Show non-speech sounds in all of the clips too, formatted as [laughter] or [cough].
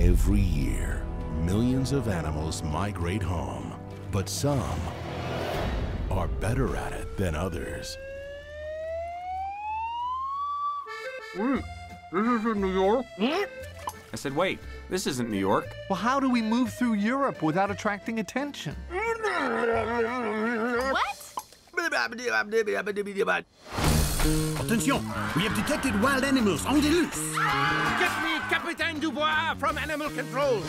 Every year, millions of animals migrate home, but some are better at it than others. Wait, this isn't New York? I said, wait, this isn't New York. Well, how do we move through Europe without attracting attention? What? Attention, we have detected wild animals on the loose. Ah! Get me Capitaine Dubois from Animal Control.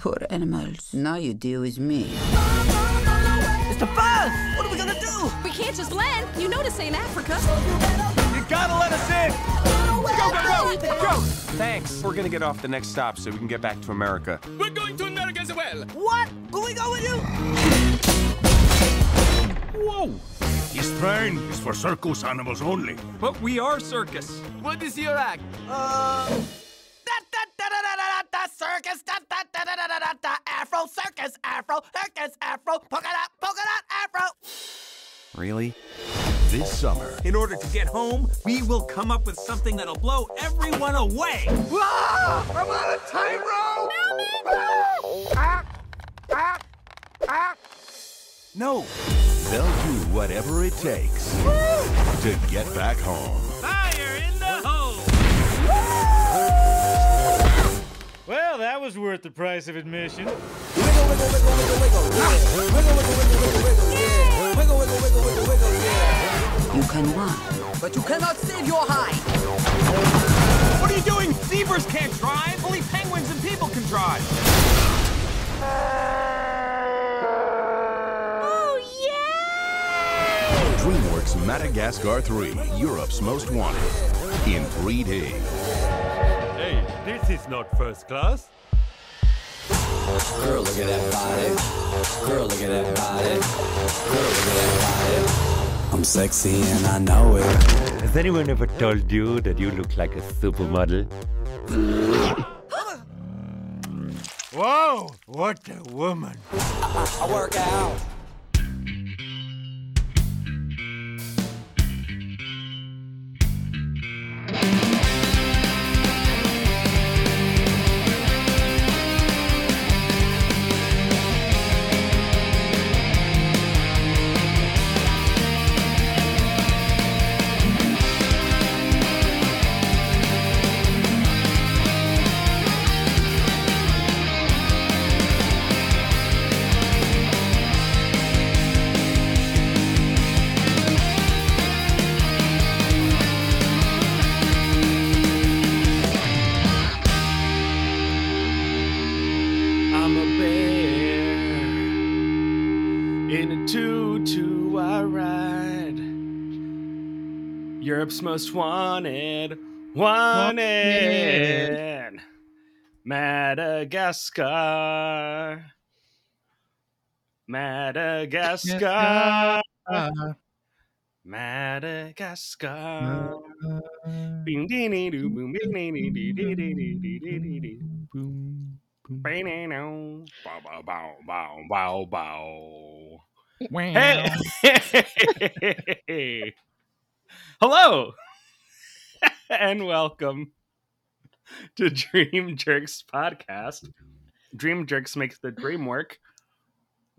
Poor animals. Now you deal with me. Mr. Buzz! What are we gonna do? We can't just land. You know this ain't Africa. You gotta let us in! Go, go, go, go! Thanks. We're gonna get off the next stop so we can get back to America. We're going to America as well. What? Will we go with you? Whoa! This train is for circus animals only. But we are circus. What is your act? Uh. Da, da, da, da, da, da, da, circus, da, da, da, da, da, da, da, da, Afro, circus, Afro, circus, Afro, polka dot, polka dot, Afro. Really? This summer, In order to get home, we will come up with something that'll blow everyone away. Ah, I'm on a tightrope! No. they'll do whatever it takes to get back home. Fire in the hole. Well, that was worth the price of admission. You can run. But you cannot save your hide. What are you doing? Zebras can't drive. Only penguins and people can drive. Oh, yay! DreamWorks Madagascar 3, Europe's Most Wanted, in 3D. Hey, this is not first class. Girl, look at that body. Girl, look at that body. Girl, look at that body. I'm sexy and I know it. Has anyone ever told you that you look like a supermodel? Whoa, what a woman. I work out. Europe's most wanted, wanted. Madagascar, Madagascar, Madagascar. Bing, ding, ding, doo, boom, ding, ding, dee, dee, dee, dee, dee, dee, dee, dee. Bow, bow, bow, bow, bow, bow. Hey! Hello! [laughs] and welcome to Dream Jerks podcast. Dream Jerks makes the dream work.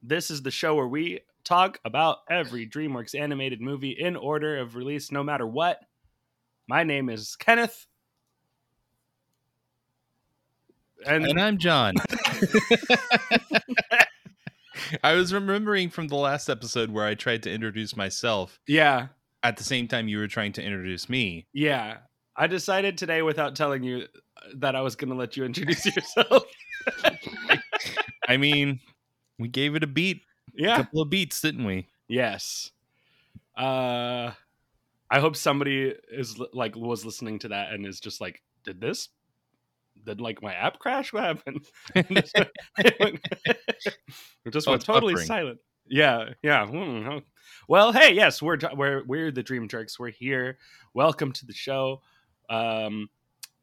This is the show where we talk about every DreamWorks animated movie in order of release, no matter what. My name is Kenneth. And, And I'm John. [laughs] I was remembering from the last episode where I tried to introduce myself yeah, at the same time you were trying to introduce me. Yeah. I decided today without telling you that I was going to let you introduce yourself. [laughs] I mean, we gave it a beat, Yeah. a couple of beats, didn't we? Yes. Uh I hope somebody is like was listening to that and is just like, did this? Did like my app crash? What happened? [laughs] [laughs] it just Oh, went it's totally buffering. silent. Yeah, yeah. hmm, oh. Well, hey, yes, we're we're we're the Dream Jerks. We're here. Welcome to the show. Um,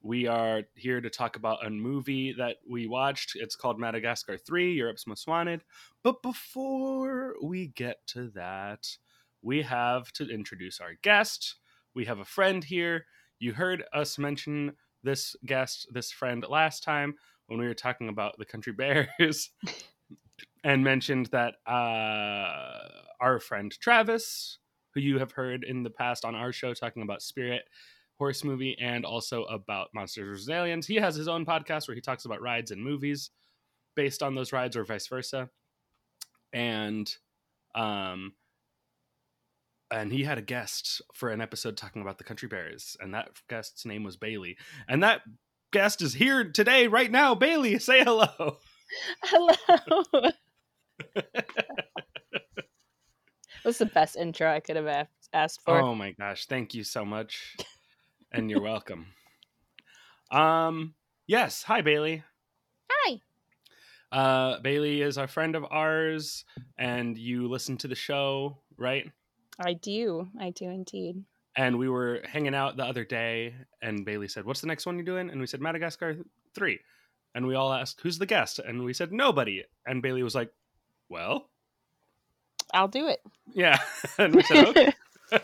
we are here to talk about a movie that we watched. It's called Madagascar 3, Europe's Most Wanted. But before we get to that, we have to introduce our guest. We have a friend here. You heard us mention this guest, this friend last time when we were talking about the country bears [laughs] and mentioned that uh, our friend Travis, who you have heard in the past on our show talking about Spirit horse movie and also about Monsters vs. Aliens, he has his own podcast where he talks about rides and movies based on those rides or vice versa. And um and he had a guest for an episode talking about the country bears and that guest's name was Bailey. And that guest is here today right now. Bailey, say hello. [laughs] Hello. That's the best intro I could have asked for. Oh my gosh, thank you so much. And you're welcome. Um yes, hi Bailey. Hi. Uh Bailey is a friend of ours and you listen to the show, right? I do. I do indeed. And we were hanging out the other day and Bailey said, "What's the next one you're doing?" And we said Madagascar 3. And we all asked, "Who's the guest?" And we said, "Nobody." And Bailey was like, "Well, I'll do it. yeah." [laughs] and we said, "Okay." [laughs]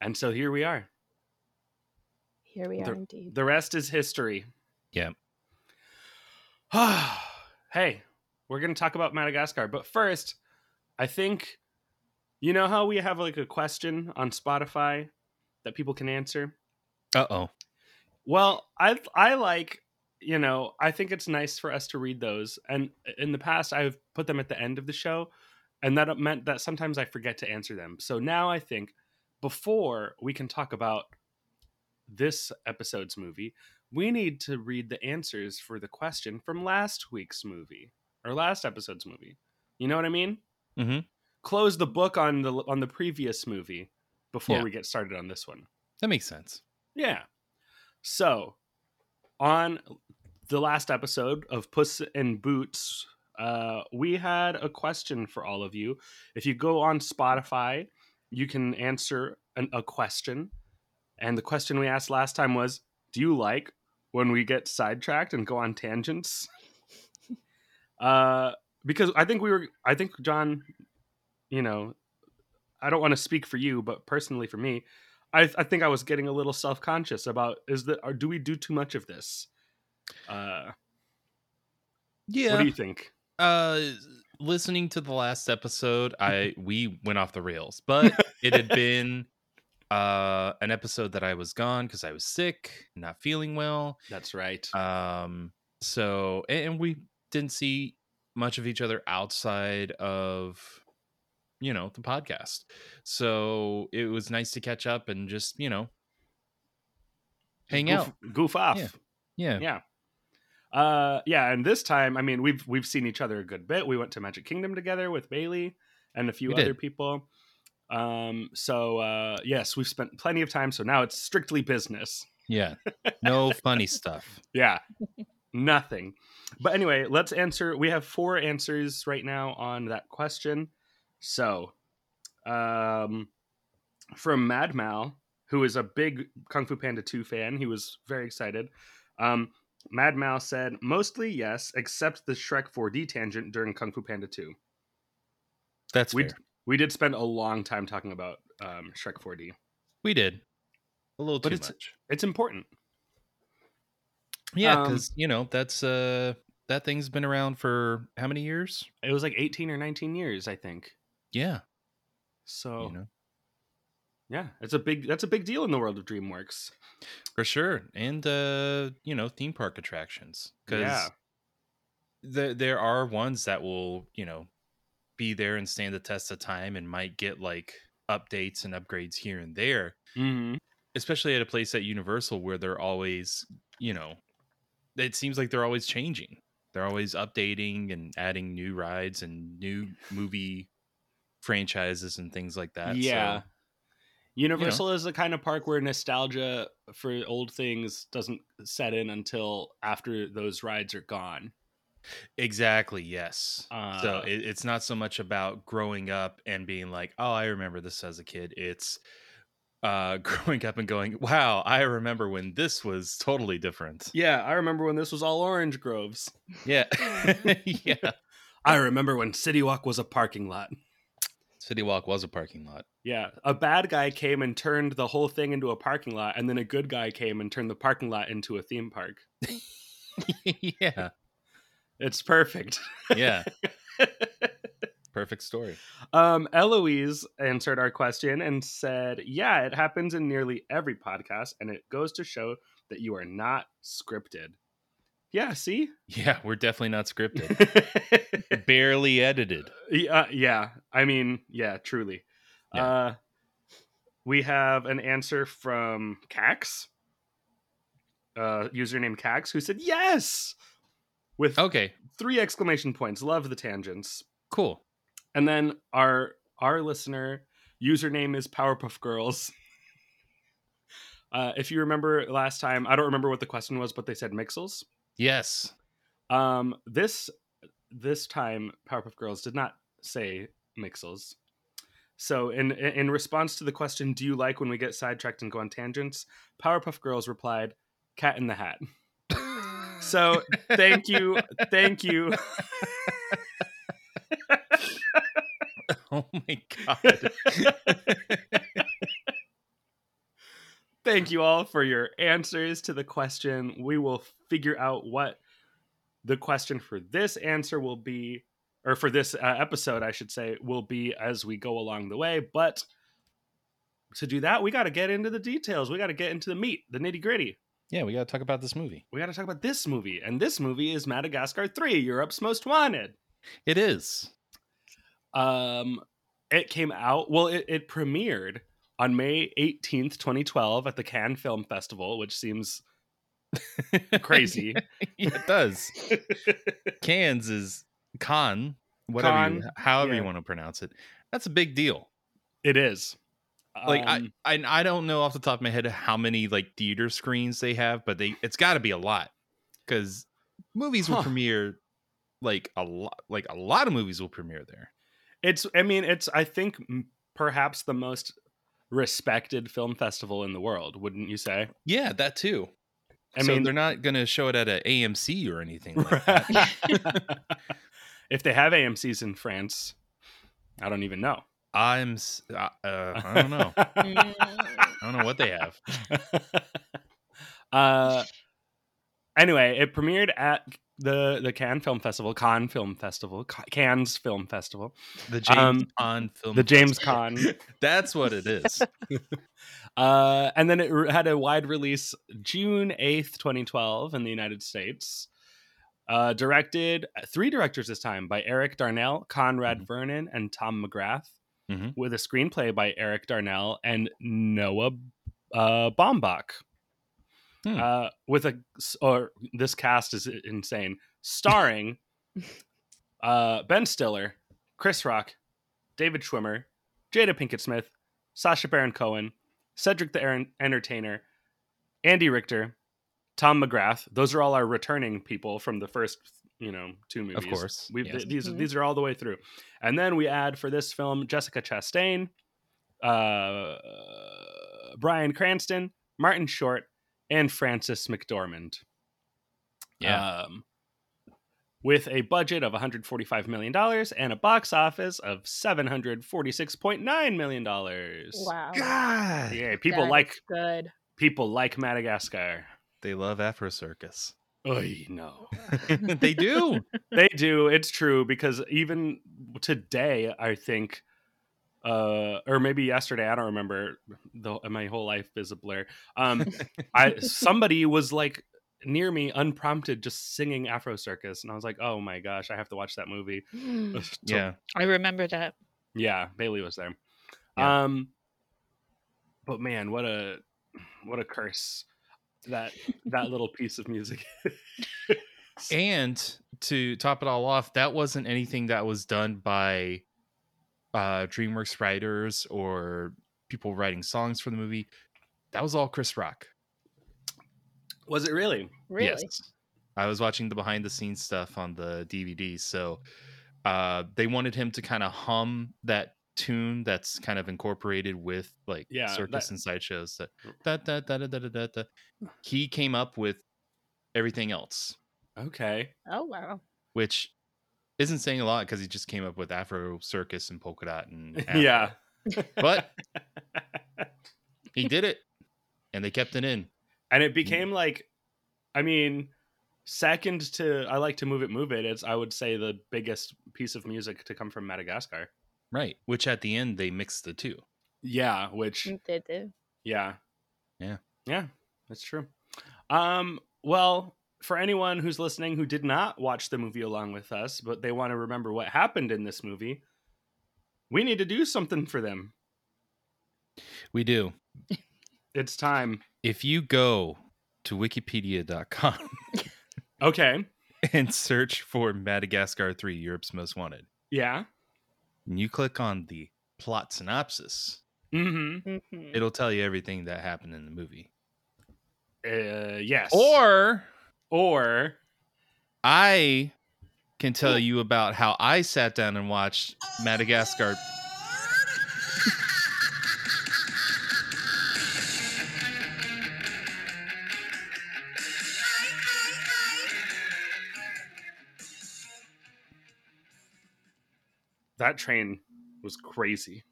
and so here we are. Here we are the, indeed. the rest is history. Yeah. [sighs] hey, we're going to talk about Madagascar, but first, I think you know how we have like a question on Spotify that people can answer? Uh oh. Well, I I like, you know, I think it's nice for us to read those. And in the past I've put them at the end of the show, and that meant that sometimes I forget to answer them. So now I think before we can talk about this episode's movie, we need to read the answers for the question from last week's movie or last episode's movie. You know what I mean? Mm-hmm. Close the book on the on the previous movie before Yeah. we get started on this one. That makes sense. Yeah. So, on the last episode of Puss in Boots, uh, we had a question for all of you. If you go on Spotify, you can answer an, a question. And the question we asked last time was Do you like when we get sidetracked and go on tangents? [laughs] uh, because I think we were, I think, John, you know, I don't want to speak for you, but personally for me, I, I think I was getting a little self conscious about is that or do we do too much of this? Uh, Yeah. What do you think? Uh, listening to the last episode, I [laughs] we went off the rails, but it had been uh an episode that I was gone because I was sick, not feeling well. That's right. Um, so and and we didn't see much of each other outside of you know the podcast so it was nice to catch up and just you know hang goof, out goof off. Yeah. yeah yeah. Uh, yeah, and this time, I mean, we've we've seen each other a good bit. We went to Magic Kingdom together with Bailey and a few We other did. people. Um, so uh, yes, we've spent plenty of time. So now it's strictly business. yeah [laughs] no funny stuff Yeah, [laughs] nothing. But anyway, let's answer. We have four answers right now on that question. So, um, from Mad Mal, who is a big Kung Fu Panda 2 fan, he was very excited. Um, Mad Mouse said, mostly yes, except the Shrek 4D tangent during Kung Fu Panda 2. that's We, fair. we did spend a long time talking about um, Shrek 4D. we did a little But too it's- much It's important. yeah um, because you know that's uh that thing's been around for how many years It was like 18 or 19 years, I think. yeah So, you know yeah, it's a big that's a big deal in the world of DreamWorks. for sure and uh you know theme park attractions because Yeah. there there are ones that will you know be there and stand the test of time and might get like updates and upgrades here and there Mm-hmm. especially at a place at universal where they're always you know it seems like they're always changing they're always updating and adding new rides and new movie franchises and things like that Yeah. so, Universal is the kind of park where nostalgia for old things doesn't set in until after those rides are gone. Exactly. Yes. so Uh, it, it's not so much about growing up and being like, "Oh, I remember this as a kid." It's uh, [laughs] growing up and going, "Wow, I remember when this was totally different." Yeah, I remember when this was all orange groves. Yeah. [laughs] [laughs] yeah. I remember when City Walk was a parking lot. City Walk was a parking lot. Yeah, a bad guy came and turned the whole thing into a parking lot, and then a good guy came and turned the parking lot into a theme park. [laughs] yeah. It's perfect. Yeah. [laughs] Perfect story. Um, Eloise answered our question and said, Yeah, it happens in nearly every podcast, and it goes to show that you are not scripted. Yeah, see? [laughs] Yeah, we're definitely not scripted. [laughs] Barely edited. Yeah, yeah. I mean, yeah, truly. Uh we have an answer from Cax. Uh username Cax who said yes with Okay, three exclamation points. Love the tangents. cool. And then our our listener username is Powerpuff Girls. [laughs] Uh, if you remember last time, I don't remember what the question was, but they said Mixels. Yes. Um, this this time, Powerpuff Girls did not say Mixels. So, in in response to the question, "Do you like when we get sidetracked and go on tangents?" Powerpuff Girls replied, "Cat in the Hat." so, thank you, thank you. [laughs] Oh my god. [laughs] Thank you all for your answers to the question. We will figure out what the question for this answer will be, or for this uh, episode, I should say, will be as we go along the way. But to do that, we got to get into the details. We got to get into the meat, the nitty gritty. yeah, we got to talk about this movie. We got to talk about this movie. And this movie is Madagascar 3, Europe's Most Wanted. It is. Um, it came out, well, it, it premiered on May 18th, 2012 at the Cannes Film Festival, which seems [laughs] crazy. [laughs] yeah, it does. Cans is con, whatever, you, Con, however you want to pronounce it. That's a big deal. It is. Like Um, I, I, I don't know off the top of my head how many like theater screens they have, but they it's got to be a lot because movies will Huh. premiere like a lot. Like a lot of movies will premiere there. It's, I mean, it's, I think, perhaps the most respected film festival in the world, wouldn't you say? Yeah, that too. I so mean- they're not going to show it at an AMC or anything. Like that. [laughs] if they have AMC's in France, I don't even know. I'm, uh, uh, I don't know. [laughs] I don't know what they have. [laughs] uh, anyway, it premiered at the the Cannes Film Festival, Cannes Film Festival, Cannes Film Festival, The James Um, Caan film. the James Festival. Caan. That's what it is. Uh, and then it had a wide release June 8th, 2012 in the United States. Uh, directed three directors this time by Eric Darnell, Conrad Vernon, and Tom McGrath, Mhm. with a screenplay by Eric Darnell and Noah uh, Baumbach. Hmm. Uh, with a or this cast is insane, starring [laughs] uh, Ben Stiller, Chris Rock, David Schwimmer, Jada Pinkett Smith, Sacha Baron Cohen, Cedric the Aaron- Entertainer, Andy Richter, Tom McGrath. Those are all our returning people from the first, you know, two movies. Of course, we yes. these Mhm. these are all the way through, and then we add for this film Jessica Chastain, uh, Bryan Cranston, Martin Short, and Frances McDormand. Yeah. Um, with a budget of 145 million dollars and a box office of 746.9 million dollars. Wow. God, Yeah, people That like good. people like Madagascar. they love Afro Circus. Oy, no. [laughs] they do. [laughs] they do. It's true because even today, I think, uh, or maybe yesterday, I don't remember. The, my whole life is a blur. Um, I [laughs] somebody was like near me, unprompted, just singing Afro Circus, and I was like, "Oh my gosh, I have to watch that movie." [laughs] So- Yeah. I remember that. yeah, Bailey was there. Yeah. Um, but man, what a what a curse that that little [laughs] piece of music. [laughs] And to top it all off, that wasn't anything that was done by uh DreamWorks writers or people writing songs for the movie. That was all Chris Rock. Was it really? Really? Yes. I was watching the behind the scenes stuff on the DVD. So uh they wanted him to kind of hum that tune that's kind of incorporated with like Yeah, circus that- and sideshows that da, da, da, da, da, da, da, da. he came up with everything else Okay. Oh wow. which isn't saying a lot because he just came up with Afro Circus and Polka Dot and [laughs] Yeah. But [laughs] he did it, and they kept it in. And it became like i mean second to i like to move it move it it's i would say the biggest piece of music to come from madagascar Right. Which at the end they mixed the two. yeah which They do. yeah Yeah. yeah that's true um well for anyone who's listening who did not watch the movie along with us but they want to remember what happened in this movie we need to do something for them We do. [laughs] it's time If you go to wikipedia.com [laughs] okay and search for Madagascar 3 Europe's Most Wanted, yeah and you click on the plot synopsis, mm-hmm Mhm. it'll tell you everything that happened in the movie. uh yes Or or I can tell you about how I sat down and watched Madagascar. That train was crazy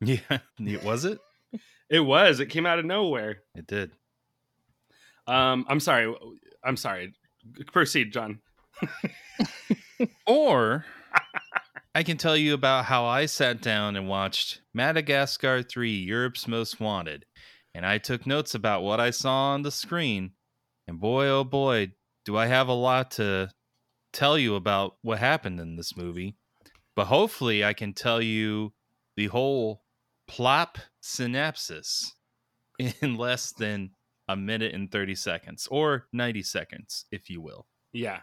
Yeah, [laughs] it was it? [laughs] It was. It came out of nowhere. It did. Um, I'm sorry. I'm sorry. Proceed, John. Or [laughs] I can tell you about how I sat down and watched Madagascar 3 Europe's Most Wanted. And I took notes about what I saw on the screen. And boy, oh boy, do I have a lot to tell you about what happened in this movie. But hopefully, I can tell you the whole plop synopsis [laughs] in less than a minute and 30 seconds or 90 seconds, if you will. Yeah.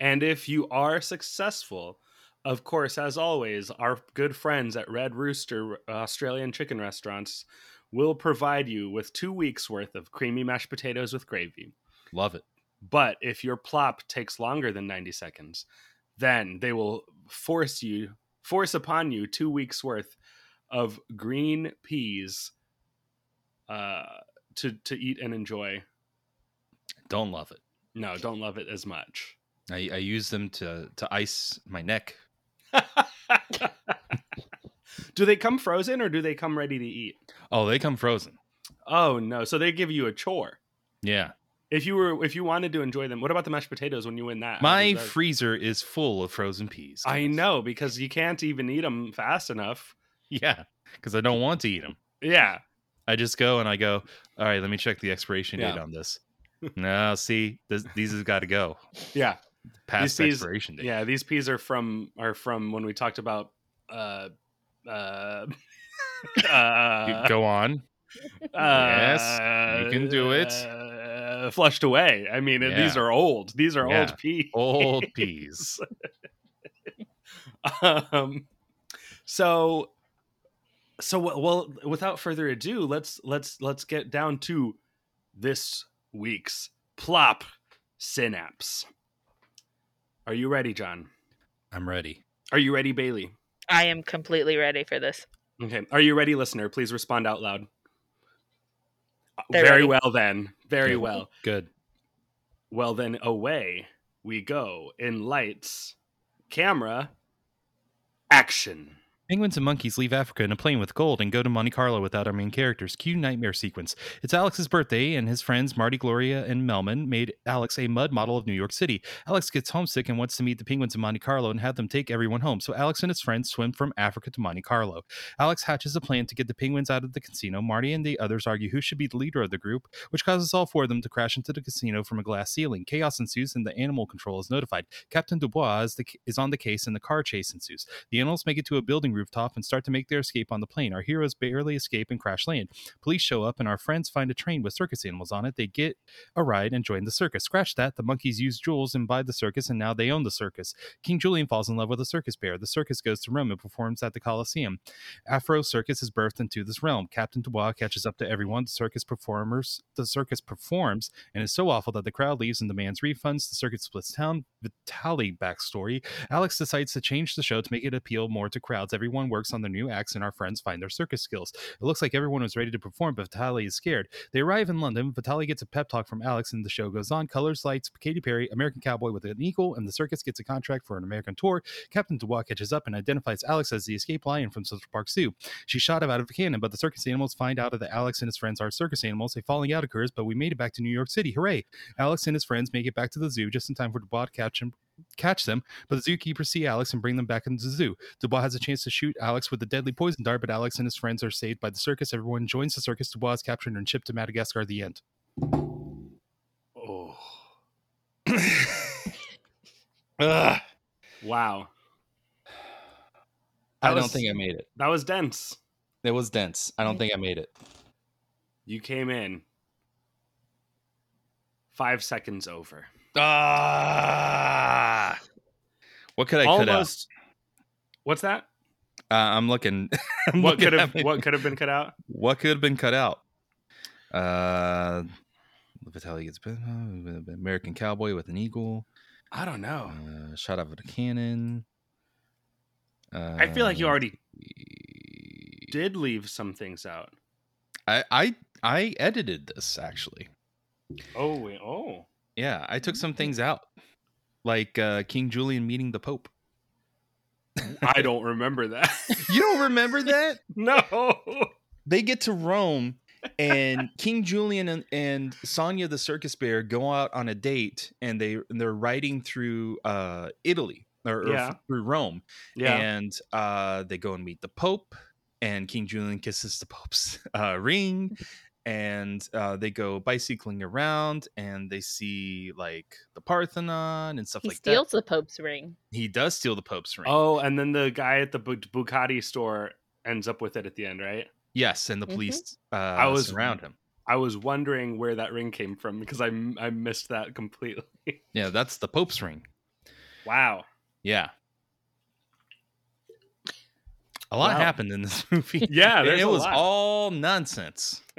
And if you are successful, of course, as always, our good friends at Red Rooster uh, Australian Chicken Restaurants will provide you with two weeks worth of creamy mashed potatoes with gravy. Love it. But if your plop takes longer than 90 seconds, then they will force you, force upon you two weeks worth of green peas uh, to, to eat and enjoy. Don't love it. No, don't love it as much. I, I use them to to ice my neck. [laughs] do they come frozen or do they come ready to eat? Oh, they come frozen. Oh no! So they give you a chore. Yeah. If you were, if you wanted to enjoy them, what about the mashed potatoes when you win that? My that- freezer is full of frozen peas. I know because you can't even eat them fast enough. [laughs] Yeah, because I don't want to eat them. Yeah, I just go and I go. All right, let me check the expiration date on this. [laughs] no, see, this, these have got to go yeah. past peas- expiration date. Yeah, these peas are from are from when we talked about uh uh [laughs] uh, go on. Yes, you can do it. uh, flushed away. I mean, these are old. These are Yeah. old peas. Old [laughs] peas. um so so well- well without further ado let's let's let's get down to this week's plop synapse are you ready john I'm ready. are you ready bailey I am completely ready for this. okay are you ready listener please respond out loud Uh, They're very ready. well then very Good. well Good. well then away we go in lights camera action Penguins and monkeys leave Africa in a plane with gold and go to Monte Carlo without our main characters. Cue nightmare sequence. It's Alex's birthday, and his friends Marty, Gloria, and Melman made Alex a mud model of New York City. Alex gets homesick and wants to meet the penguins in Monte Carlo and have them take everyone home. So Alex and his friends swim from Africa to Monte Carlo. Alex hatches a plan to get the penguins out of the casino. Marty and the others argue who should be the leader of the group, which causes all four of them to crash into the casino from a glass ceiling. Chaos ensues, and the animal control is notified. Captain Dubois is, the, is on the case, and the car chase ensues. The animals make it to a building rooftop and start to make their escape on the plane. Our heroes barely escape and crash land. Police show up, and our friends find a train with circus animals on it. They get a ride and join the circus. Scratch that, the monkeys use jewels and buy the circus, and now they own the circus. King Julien falls in love with a circus bear. The circus goes to Rome and performs at the Colosseum. Afro Circus is birthed into this realm. Captain Dubois catches up to everyone. The circus performers, the circus performs, and is so awful that the crowd leaves and demands refunds. The circus splits town. Vitaly backstory. Alex decides to change the show to make it appeal more to crowds. Everyone everyone works on their new acts and our friends find their circus skills. It looks like everyone was ready to perform, but Vitaly is scared. They arrive in London. Vitaly gets a pep talk from Alex, and the show goes on. Colors, lights, Katy Perry, American Cowboy with an eagle, and the circus gets a contract for an American tour. Captain Dubois catches up and identifies Alex as the escape lion from Central Park Zoo. She's shot him out of a cannon, but the circus animals find out that Alex and his friends are circus animals. A falling out occurs, but we made it back to New York City. Hooray! Alex and his friends make it back to the zoo just in time for Dubois to catch him. Catch them, but the zookeepers see Alex and bring them back into the zoo. Dubois has a chance to shoot Alex with a deadly poison dart, but Alex and his friends are saved by the circus. Everyone joins the circus. Dubois is captured and shipped to Madagascar. The end. Oh. [coughs] Ugh. Wow. I That don't was- think I made it. That was dense. It was dense. I don't mm. think I made it. You came in five seconds over. Ah. What could I cut out? What's that? Uh, I'm looking. [laughs] I'm What could have what could have been cut out? What could have been cut out? Uh, Vitaly gets bit- uh, American Cowboy with an eagle. I don't know. Uh, shot out of a cannon. Uh, I feel like you already did leave some things out. I I I edited this actually. Oh, wait, oh. Yeah, I took some things out, like uh, King Julien meeting the Pope. I don't remember that. [laughs] You don't remember that? [laughs] no. They get to Rome, and King Julien and, and Sonya the circus bear go out on a date, and they and they're riding through uh, Italy or, or through Rome, Yeah. and uh, they go and meet the Pope, and King Julien kisses the Pope's uh, ring, and uh, they go bicycling around, and they see like the Parthenon and stuff He like that. He steals the Pope's ring. He does steal the Pope's ring. Oh, and then the guy at the Bu- Bucati store ends up with it at the end, right? yes, and the Mhm. police uh, I was surround him. I was wondering where that ring came from because I, I missed that completely. Yeah, that's the Pope's ring. [laughs] wow. Yeah. A lot Wow. happened in this [laughs] movie. Yeah, there's it was lot. all nonsense. [laughs]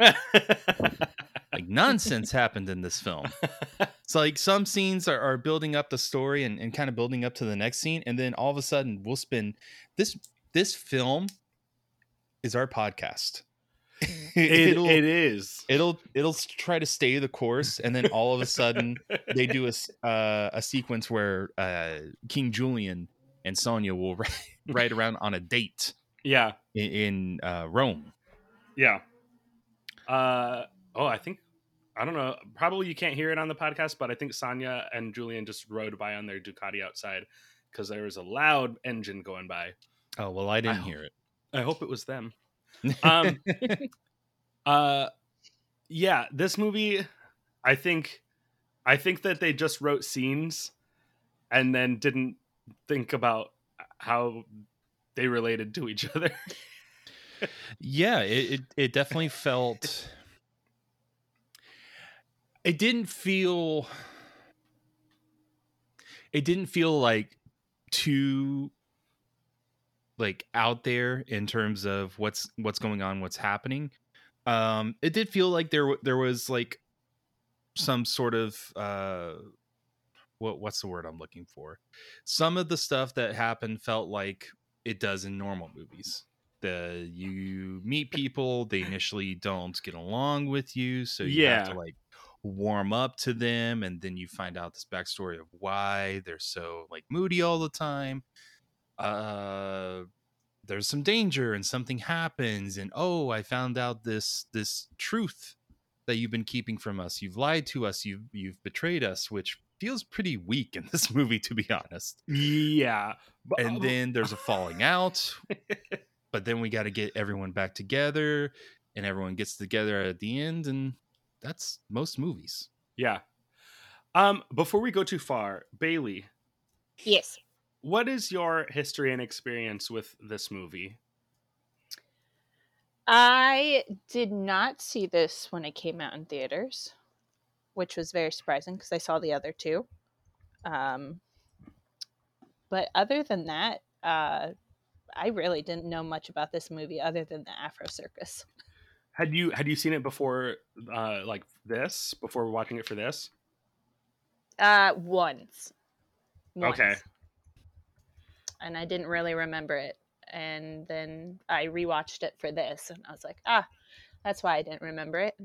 Like nonsense happened in this film. [laughs] It's like some scenes are, are building up the story and, and kind of building up to the next scene, and then all of a sudden we'll spend this this film is our podcast. it, it'll, it is. it'll it'll try to stay the course, and then all of a sudden they do a uh, a sequence where uh, King Julien and Sonya will ride, ride around on a date Yeah. in, in uh, Rome. Yeah. Uh oh, I think I don't know. Probably you can't hear it on the podcast, but I think Sonya and Julien just rode by on their Ducati outside because there was a loud engine going by. Oh well, I didn't I- hear it. I hope it was them. [laughs] Um uh yeah, this movie I think I think that they just wrote scenes and then didn't think about how they related to each other. yeah, it, it [laughs] it definitely felt. It didn't feel. It didn't feel like too like out there in terms of what's what's going on, what's happening. Um, it did feel like there there was like some sort of uh what what's the word I'm looking for? Some of the stuff that happened felt like it does in normal movies. The you meet people, they initially don't get along with you, so you have to like warm up to them, and then you find out this backstory of why they're so like moody all the time. Uh there's some danger and something happens and oh i found out this this truth that you've been keeping from us you've lied to us you've you've betrayed us which feels pretty weak in this [laughs] movie to be honest yeah. But, and then there's a falling out [laughs] but then we got to get everyone back together and everyone gets together at the end and that's most movies Yeah. Um, before we go too far, Bailey, Yes. what is your history and experience with this movie? I did not see this when it came out in theaters, which was very surprising because I saw the other two. Um, but other than that, uh, I really didn't know much about this movie other than the Afro Circus. Had you had you seen it before uh like this, before watching it for this? Uh, once. Okay. And I didn't really remember it and then I rewatched it for this, and I was like, ah, that's why I didn't remember it.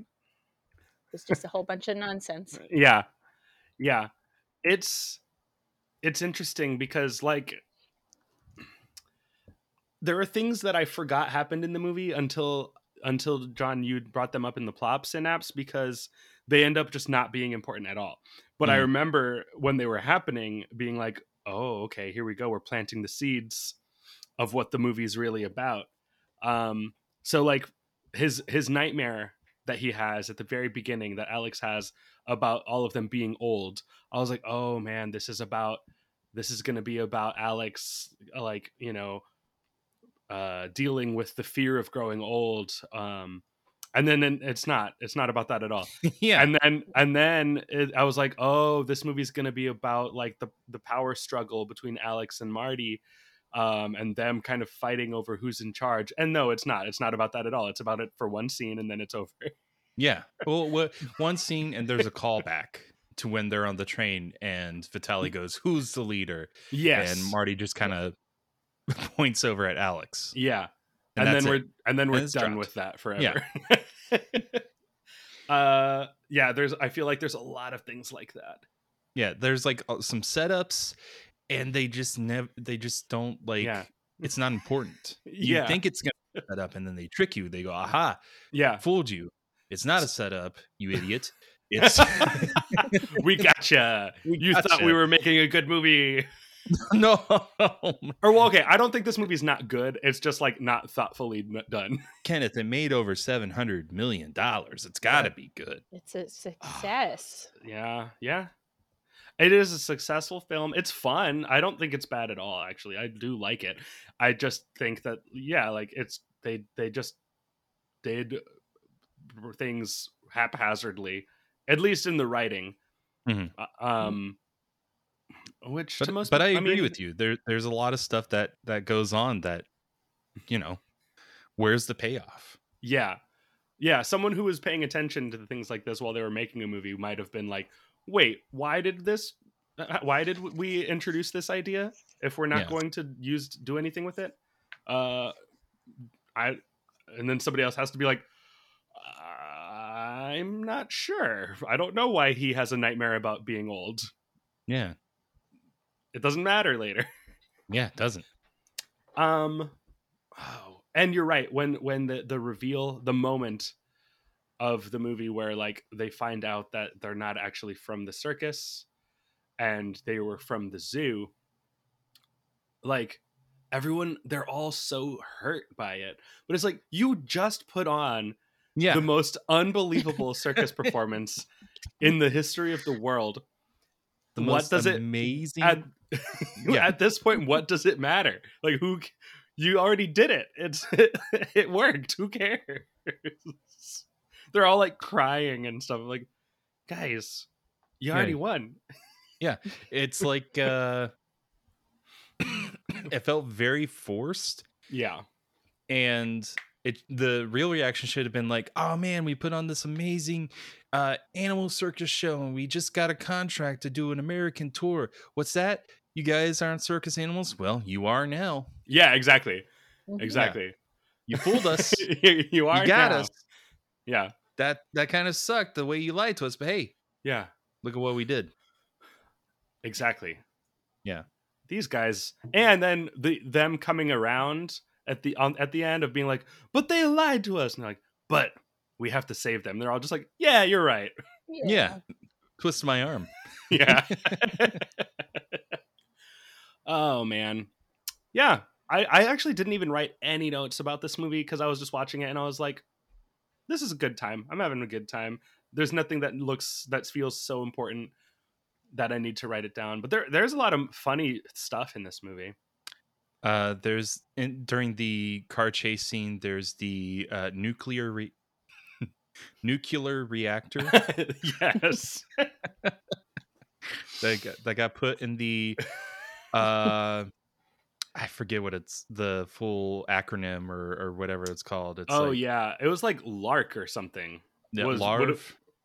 It was just a whole bunch of nonsense. [laughs] yeah yeah it's it's interesting because like there are things that i forgot happened in the movie until until john you brought them up in the plop synapse because they end up just not being important at all but i Mhm. remember when they were happening being like oh okay here we go we're planting the seeds of what the movie's really about um so like his his nightmare that he has at the very beginning that alex has about all of them being old i was like oh man this is about this is going to be about alex like you know uh dealing with the fear of growing old um and then it's not it's not about that at all. [laughs] Yeah. And then and then it, i was like oh this movie's going to be about like the the power struggle between alex and marty um and them kind of fighting over who's in charge. And no it's not. It's not about that at all. It's about it for one scene and then it's over. Yeah. [laughs] Well, one scene and there's a callback to when they're on the train and Vitaly goes, "Who's the leader?" yes. And Marty just kind of [laughs] points over at Alex. yeah. And and, then we're and then we're And done dropped. with that forever. [laughs] Uh yeah there's i feel like there's a lot of things like that. Yeah, there's like some setups and they just never they just don't like Yeah. it's not important. [laughs] You Yeah. think it's going to set up and then they trick you. They go, "Aha, yeah fooled you. It's not a setup, you idiot." [laughs] It's [laughs] we gotcha you thought we were making a good movie no. or well okay i don't think this movie's not good it's just like not thoughtfully done Kenneth, it made over 700 million dollars. It's got to be good. It's a ah. success. yeah yeah it is a successful film it's fun i don't think it's bad at all actually i do like it i just think that yeah like it's they they just did things haphazardly at least in the writing Mhm. Uh, um which But, to most but I peop- agree mean, with you. There there's a lot of stuff that that goes on that you know, where's the payoff? Yeah. Yeah. Someone who was paying attention to the things like this while they were making a movie might have been like, wait, why did this? uh, Why did we introduce this idea if we're not Yeah. going to use do anything with it? Uh, I and then somebody else has to be like, I'm not sure. I don't know why he has a nightmare about being old. Yeah. It doesn't matter later. Yeah, it doesn't. Um oh, and you're right when when the the reveal the moment of the movie where like they find out that they're not actually from the circus and they were from the zoo like everyone they're all so hurt by it. But it's like you just put on Yeah. the most unbelievable [laughs] circus performance in the history of the world. The what most does it amazing at, [laughs] Yeah. at this point what does it matter? Like who you already did it. It's [laughs] it worked. Who cares they're all like crying and stuff like guys you Yeah. already won [laughs] Yeah. It's like uh [coughs] it felt very forced yeah and it the real reaction should have been like, "Oh man, we put on this amazing uh animal circus show and we just got a contract to do an American tour. What's that? You guys aren't circus animals? Well, you are now. yeah exactly Mhm. exactly You fooled us. you, [laughs] you are you got now. us. yeah That that kind of sucked the way you lied to us, but hey, yeah look at what we did. exactly Yeah. these guys and then the them coming around at the on, at the end of being like but they lied to us and they're like but we have to save them they're all just like yeah you're right Yeah. Twist my arm. [laughs] yeah [laughs] oh man yeah I, I actually didn't even write any notes about this movie because i was just watching it and i was like this is a good time i'm having a good time there's nothing that looks that feels so important that i need to write it down but there there's a lot of funny stuff in this movie Uh, there's in, during the car chase scene. There's the uh, nuclear re- [laughs] nuclear reactor [laughs] yes [laughs] that got, that got put in the. Uh, I forget what it's the full acronym or or whatever it's called. It's oh like, yeah it was like lark or something Yeah, was, larv. what it-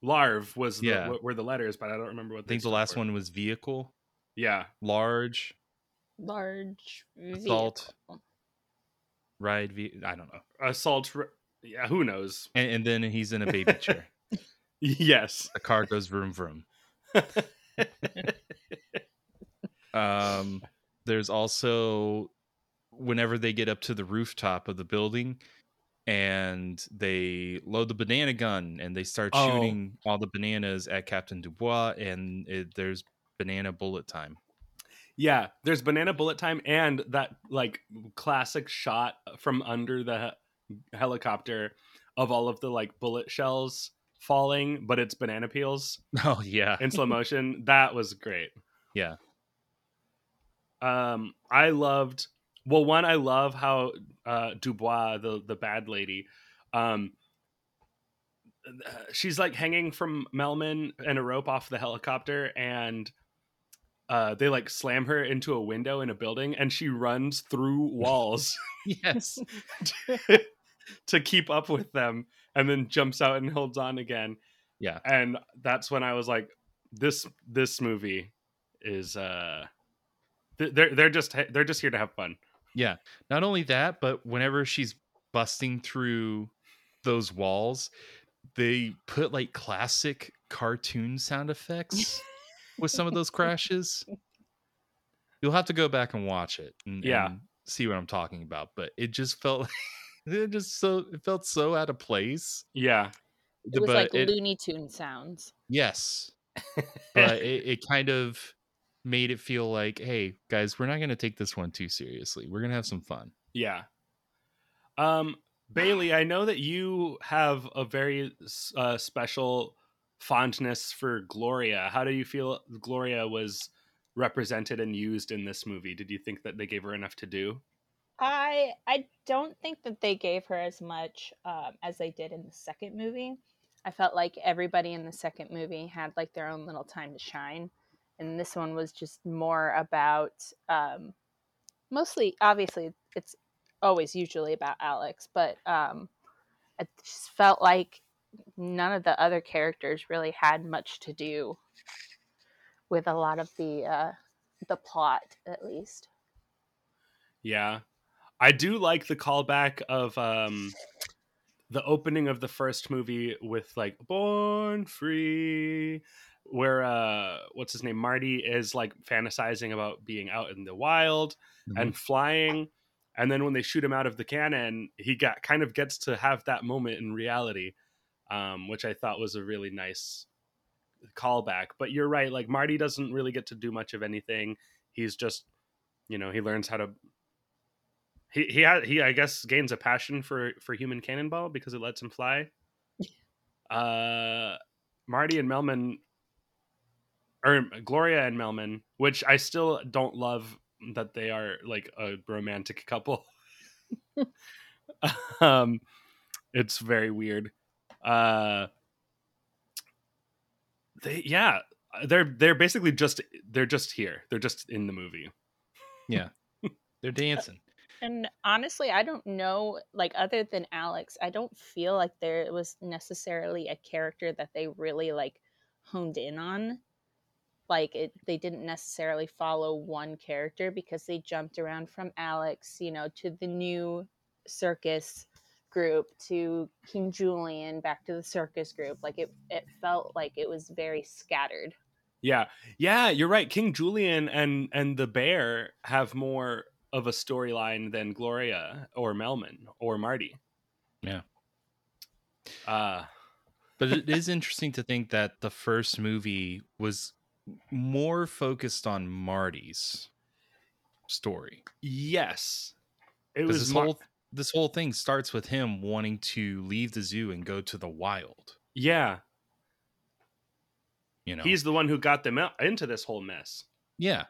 larv was the, Yeah. what were the letters but i don't remember what I think the last one was vehicle, yeah large, Large Salt. vehicle. ride. Ve- I don't know. Assault. Yeah, who knows? And, and then he's in a baby chair. [laughs] Yes. The car goes vroom vroom. [laughs] um, there's also whenever they get up to the rooftop of the building and they load the banana gun and they start Oh. shooting all the bananas at Captain Dubois and it, there's banana bullet time. Yeah, there's banana bullet time and that like classic shot from under the helicopter of all of the like bullet shells falling, but it's banana peels [laughs] Oh yeah. in slow motion. That was great. Yeah. Um, I loved. Well, one, I love how uh, Dubois, the the bad lady, um, she's like hanging from Melman and a rope off the helicopter, and uh, they like slam her into a window in a building, and she runs through [laughs] walls Yes. to, [laughs] to keep up with them, and then jumps out and holds on again. Yeah. And that's when I was like, this this movie is uh, they're they're just they're just here to have fun. Yeah. Not only that, but whenever she's busting through those walls, they put like classic cartoon sound effects [laughs] with some of those crashes. You'll have to go back and watch it and, Yeah. and see what I'm talking about. But it just felt [laughs] it just so it felt so out of place. Yeah. It was but like it- Looney Tune sounds. Yes. [laughs] but it, it kind of made it feel like, hey, guys, we're not going to take this one too seriously. We're going to have some fun. Yeah. Um, Bailey, I know that you have a very uh, special fondness for Gloria. How do you feel Gloria was represented and used in this movie? Did you think that they gave her enough to do? I I don't think that they gave her as much um, as they did in the second movie. I felt like everybody in the second movie had like their own little time to shine, and this one was just more about um, mostly. Obviously, it's always usually about Alex, but um, it just felt like none of the other characters really had much to do with a lot of the uh, the plot, at least. Yeah. I do like the callback of um the opening of the first movie with like Born Free where uh what's his name Marty is like fantasizing about being out in the wild and flying and then when they shoot him out of the cannon he got kind of gets to have that moment in reality um which I thought was a really nice callback. But you're right like Marty doesn't really get to do much of anything. He's just you know he learns how to he he ha- he I guess gains a passion for for human cannonball because it lets him fly. [laughs] Uh, Marty and Melman, or Gloria and Melman, which I still don't love that they are like a romantic couple. [laughs] um, it's very weird. Uh, they yeah, they're they're basically just they're just here. They're just in the movie. Yeah. They're [laughs] dancing. And honestly, I don't know, like, other than Alex, I don't feel like there was necessarily a character that they really, like, honed in on. Like, it, they didn't necessarily follow one character because they jumped around from Alex, you know, to the new circus group, to King Julien, back to the circus group. Like, it, it felt like it was very scattered. Yeah, yeah, you're right. King Julien and and the bear have more of a storyline than Gloria or Melman or Marty. Yeah. Uh But it [laughs] is interesting to think that the first movie was more focused on Marty's story. yes, it was this Mar- whole this whole thing starts with him wanting to leave the zoo and go to the wild. yeah. You know, He's the one who got them out into this whole mess. Yeah.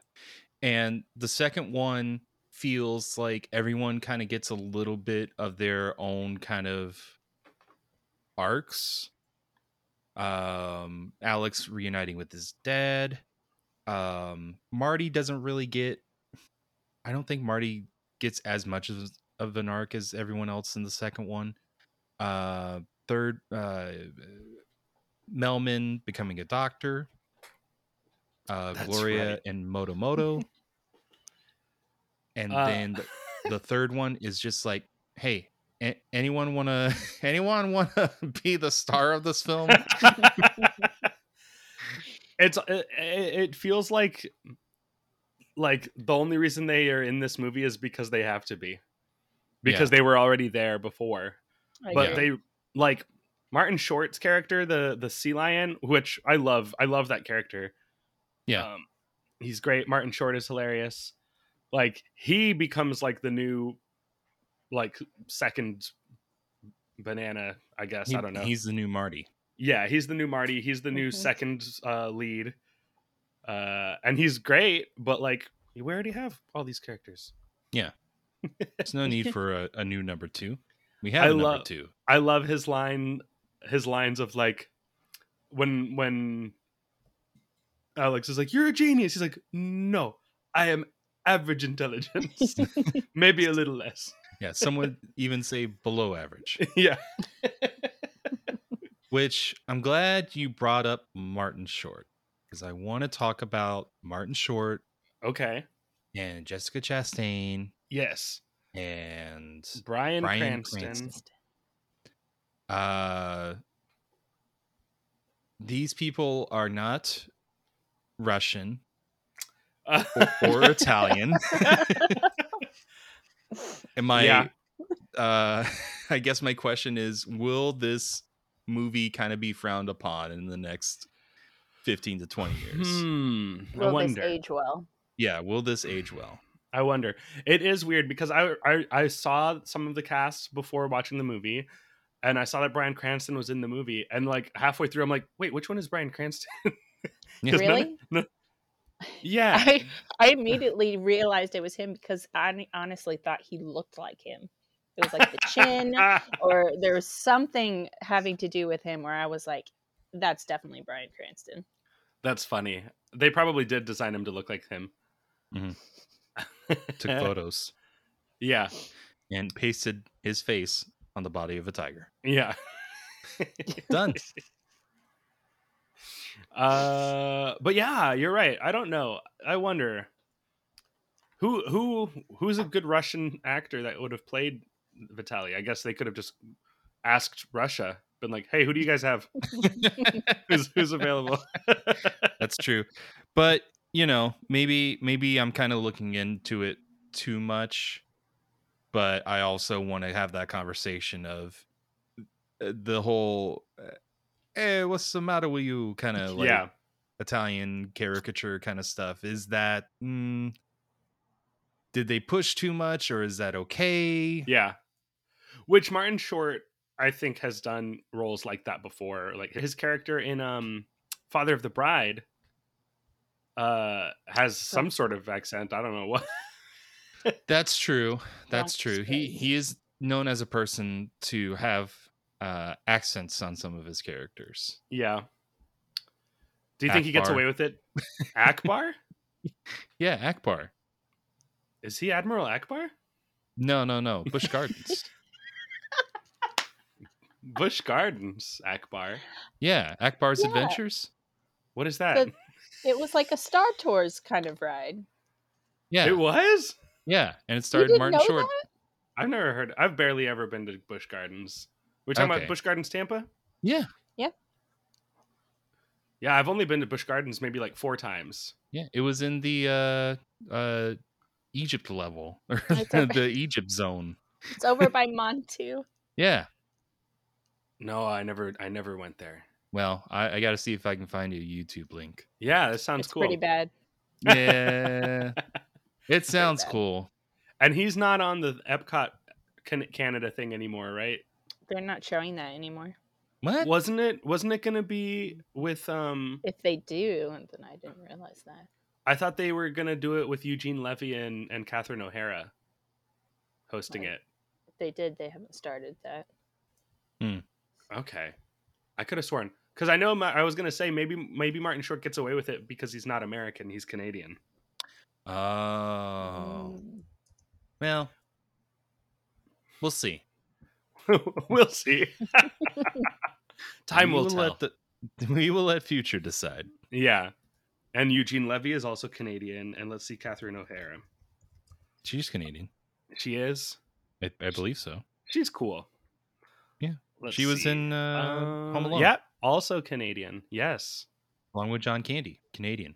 And the second one feels like everyone kind of gets a little bit of their own kind of arcs. Um Alex reuniting with his dad. Um Marty doesn't really get I don't think Marty gets as much of, of an arc as everyone else in the second one. Uh third uh Melman becoming a doctor uh, That's Gloria right. and Motomoto. [laughs] and Uh, then the, the third one is just like hey, a- anyone want to [laughs] anyone want to [laughs] be the star of this film? [laughs] it's it, it feels like like the only reason they are in this movie is because they have to be because Yeah. they were already there before I but agree. they like martin short's character the the sea lion which i love i love that character Yeah. um, he's great martin short is hilarious like he becomes like the new like second banana i guess He- i don't know He's the new Marty. yeah, he's the new Marty. He's the new second uh, lead, uh, and he's great. But like, we already have all these characters. Yeah. There's no need for a, a new number two. We have [laughs] I a number love- two. I love his line, his lines of like, when when Alex is like, "You're a genius," he's like, "No, I am average intelligence, [laughs] maybe a little less." Yeah, some would even say below average. [laughs] yeah, [laughs] Which I'm glad you brought up Martin Short because I want to talk about Martin Short okay, and Jessica Chastain yes, and Brian, Bryan Cranston. Cranston. uh these people are not Russian Uh, [laughs] or Italian. Am my, Yeah. uh [laughs] I guess my question is will this movie kind of be frowned upon in the next 15 to 20 years? Hmm. I Will this age well? Yeah, will this age well? I wonder. It is weird because I, I I saw some of the cast before watching the movie, and I saw that Bryan Cranston was in the movie, and like halfway through, I'm like, wait, which one is Bryan Cranston? [laughs] 'Cause none of- Really? no- yeah, I I immediately realized it was him because I honestly thought he looked like him. It was like the chin, [laughs] or there was something having to do with him where I was like, "That's definitely Bryan Cranston." That's funny. They probably did design him to look like him. Mhm. [laughs] Took photos Yeah, and pasted his face on the body of a tiger. yeah. Done. [laughs] Uh, but yeah, you're right. I don't know. I wonder who who who's a good Russian actor that would have played Vitaly. I guess they could have just asked Russia, been like, "Hey, who do you guys have? [laughs] who's who's available?" [laughs] That's true. But, you know, maybe maybe I'm kind of looking into it too much, but I also want to have that conversation of uh, the whole uh, hey, what's the matter with you kind of [laughs] like yeah, Italian caricature kind of stuff. Is that mm, did they push too much or is that okay? yeah. Which Martin Short, I think, has done roles like that before. Like his character in um Father of the Bride uh has some sort of accent. I don't know what. [laughs] That's true. That's That's true. He he is known as a person to have uh accents on some of his characters. Yeah. Do you think he gets away with it? Akbar? [laughs] Yeah, Akbar. Is he Admiral Ackbar? No, no, no. Busch Gardens. [laughs] Busch Gardens Akbar. yeah, Akbar's Yeah. Adventures. What is that? The- It was like a Star Tours kind of ride. Yeah, It was? yeah, and it started Martin Short. that? I've never heard. I've barely ever been to Busch Gardens. We're talking Okay. about Busch Gardens Tampa? Yeah, Yeah, Yeah, I've only been to Busch Gardens maybe like four times. yeah. It was in the uh uh Egypt level [laughs] or the Egypt zone. It's over by Montu. Yeah. No, I never I never went there. Well, I, I got to see if I can find a YouTube link. Yeah, that sounds It's cool. pretty bad. Yeah, [laughs] it sounds cool. And he's not on the Epcot Canada thing anymore, right? They're not showing that anymore. What? Wasn't it wasn't it going to be with um If they do, then I didn't realize that. I thought they were going to do it with Eugene Levy and and Catherine O'Hara hosting Right. it. If they did, they haven't started that. Hmm. Okay. I could have sworn cuz I know Ma- I was going to say maybe maybe Martin Short gets away with it because he's not American, he's Canadian. Oh, Mm. well, we'll see. [laughs] we'll see. [laughs] Time We will tell. let the [laughs] we will let future decide. Yeah. And Eugene Levy is also Canadian and let's see Catherine O'Hara. She's Canadian. She is. I, I believe so. She's cool. Yeah. Let's she was see. in uh, Home Um, Alone. Yeah, also Canadian. Yes, along with John Candy, Canadian.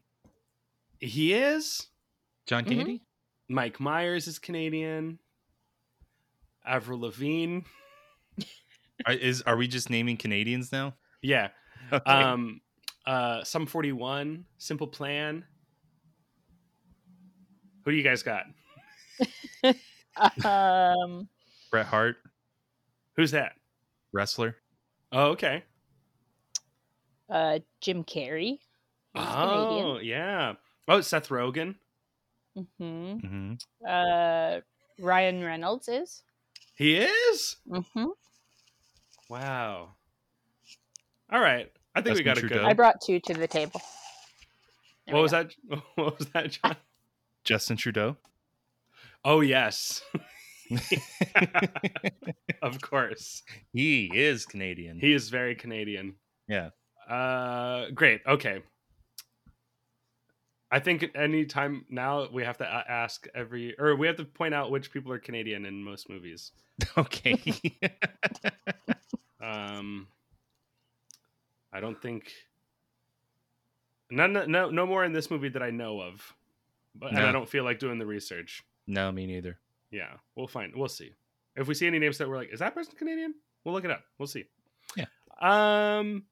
he is. John Mhm. Candy. Mike Myers is Canadian. Avril Lavigne. Are, is are we just naming Canadians now? Yeah. [laughs] Okay. Um. Uh. Sum 41. Simple Plan. Who do you guys got? [laughs] Um, Bret Hart, Who's that? wrestler. Oh, okay. uh, Jim Carrey. He's oh, yeah. Oh, Seth Rogen. Canadian. hmm hmm Uh, Ryan Reynolds is. He is. hmm Wow. All right. I think we got a Trudeau. good. I brought two to the table. There What was go. that? [laughs] What was that, John? Justin Trudeau. Oh yes. [laughs] [laughs] of course. he is Canadian. He is very Canadian. yeah. Uh, great. Okay. I think any time now we have to ask every, or we have to point out which people are Canadian in most movies. Okay. Um, I don't think none, no, no more in this movie that I know of, but and I don't feel like doing the research. no, me neither. Yeah, we'll find. We'll see if we see any names that we're like, is that person Canadian? We'll look it up. We'll see. Yeah. Um.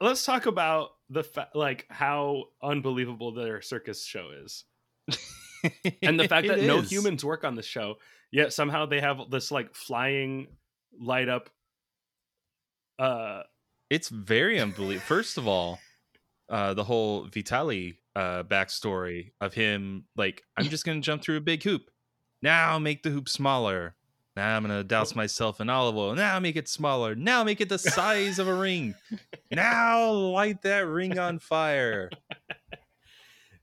Let's talk about the fa- like how unbelievable their circus show is, [laughs] and the fact that no humans work on the show, yet somehow they have this like flying light up. Uh, It's very unbelievable. First of all, uh, the whole Vitaly uh, backstory of him, like, I'm just gonna jump through a big hoop. Now make the hoop smaller. Now I'm gonna douse myself in olive oil. Now make it smaller. Now make it the size of a ring. [laughs] Now light that ring on fire.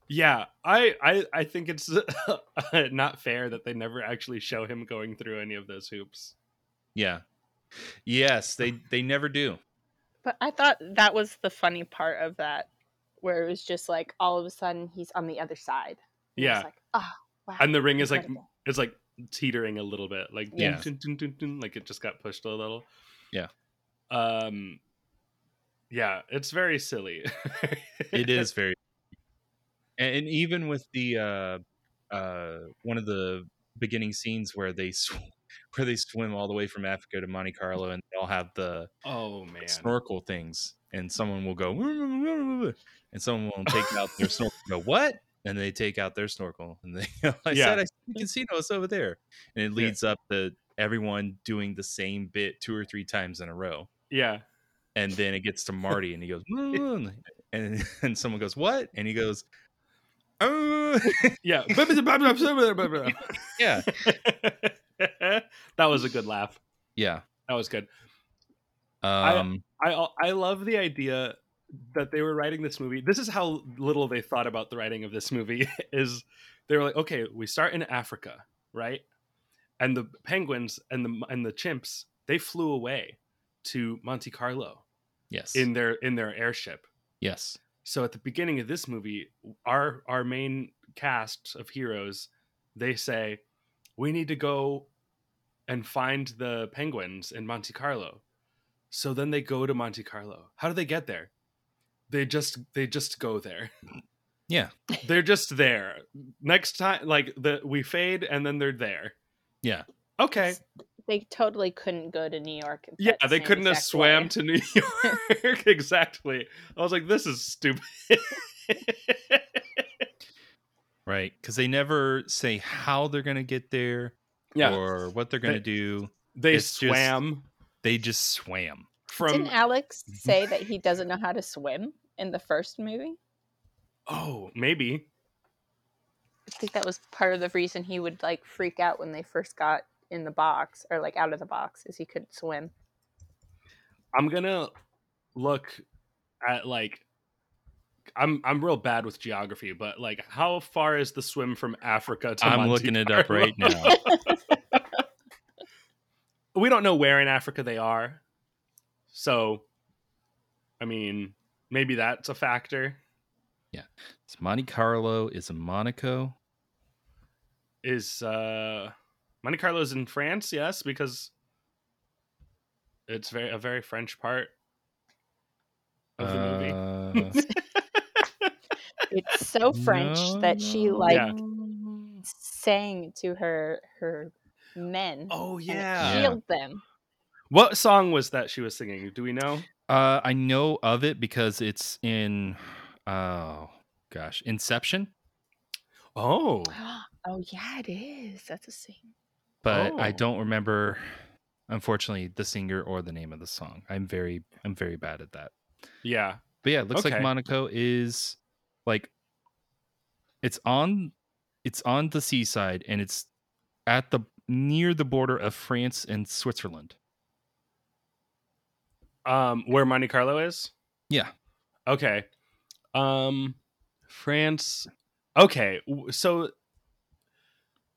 yeah, I I I think it's [laughs] not fair that they never actually show him going through any of those hoops. Yeah. Yes, they they never do. But I thought that was the funny part of that, where it was just like all of a sudden he's on the other side. And Yeah. Like, oh, wow. and the ring is like it's like teetering a little bit like Yeah. dun, dun, dun, dun, like it just got pushed a little Yeah. um yeah it's very silly [laughs] it is very and, and even with the uh uh one of the beginning scenes where they sw- where they swim all the way from africa to monte carlo and they all have the oh man. snorkel things and someone will go and someone will take out their [laughs] snorkel go what? and they take out their snorkel and they [laughs] i Yeah. said i can see casinos over there. and it leads up to everyone doing the same bit two or three times in a row. Yeah. And then it gets to Marty, and he goes, [laughs] and and someone goes, "What?" And he goes, "Oh, yeah yeah, that was a good laugh yeah." that was good Um, I I love the idea that they were writing this movie. This is how little they thought about the writing of this movie. [laughs] Is they were like, okay, we start in Africa, right? And the penguins and the and the chimps they flew away to Monte Carlo yes, in their in their airship. yes, So at the beginning of this movie, our our main cast of heroes, they say, we need to go and find the penguins in Monte Carlo. So then they go to Monte Carlo. How do they get there? They just they just go there. yeah, [laughs] They're just there. Next time like the we fade and then they're there. yeah. Okay. They totally couldn't go to New York. Yeah, they couldn't have swam way. to New [laughs] York. [laughs] exactly. I was like, this is stupid. Right, because they never say how they're gonna get there, Yeah. or what they're gonna They- do. they It's just- swam They just swam. from Didn't Alex mm-hmm. say that he doesn't know how to swim in the first movie? Oh, maybe. I think that was part of the reason he would like freak out when they first got in the box or like out of the box, is he couldn't swim. I'm gonna look at like I'm I'm real bad with geography, but like how far is the swim from Africa to I'm Monte looking it up right now. [laughs] we don't know where in Africa they are. So I mean, maybe that's a factor. Yeah. It's Monte Carlo is in Monaco. Is uh Monte Carlo's in France, yes, because it's very a very French part of the movie. Uh, It's so French that she like Yeah. sang to her her men. Oh and it yeah. Yeah. healed them. What song was that she was singing? Do we know? uh, I know of it because it's in. Oh gosh, Inception. Oh, [gasps] Oh yeah, it is. That's a scene. But I Oh. don't remember, unfortunately, the singer or the name of the song. I'm very, I'm very bad at that. yeah. But yeah, it looks Okay. like Monaco is like it's on, it's on the seaside, and it's at the near the border of France and Switzerland. Um, where Monte Carlo is? Yeah, Okay. Um, France. Okay, so,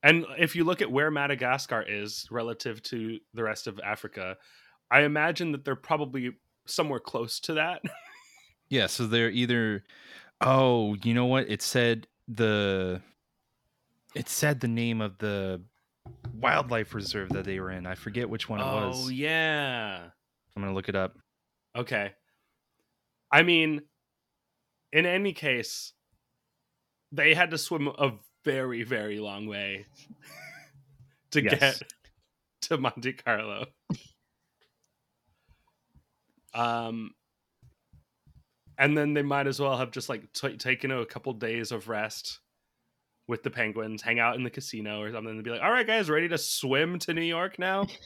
and if you look at where Madagascar is relative to the rest of Africa, I imagine that they're probably somewhere close to that. [laughs] yeah. So they're either, oh, you know what? It said the, it said the name of the wildlife reserve that they were in. I forget which one it oh was. Oh yeah. I'm gonna look it up. Okay. I mean, in any case, they had to swim a very, very long way [laughs] to Yes. get to Monte Carlo. Um, and then they might as well have just like t- taken a couple days of rest with the penguins, hang out in the casino or something, and be like, "All right, guys, ready to swim to New York now?" [laughs]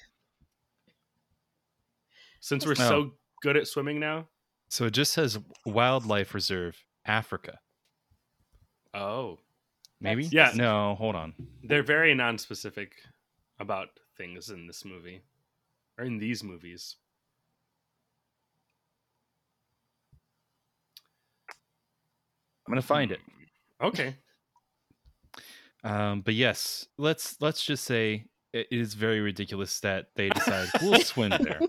Since we're Oh. so good at swimming now. So it just says wildlife reserve Africa. Oh, Maybe. Yeah. No, hold on. they're very non-specific about things in this movie or in these movies. I'm gonna find it. Okay. [laughs] Um, but yes, let's let's just say it is very ridiculous that they decide [laughs] we'll swim there.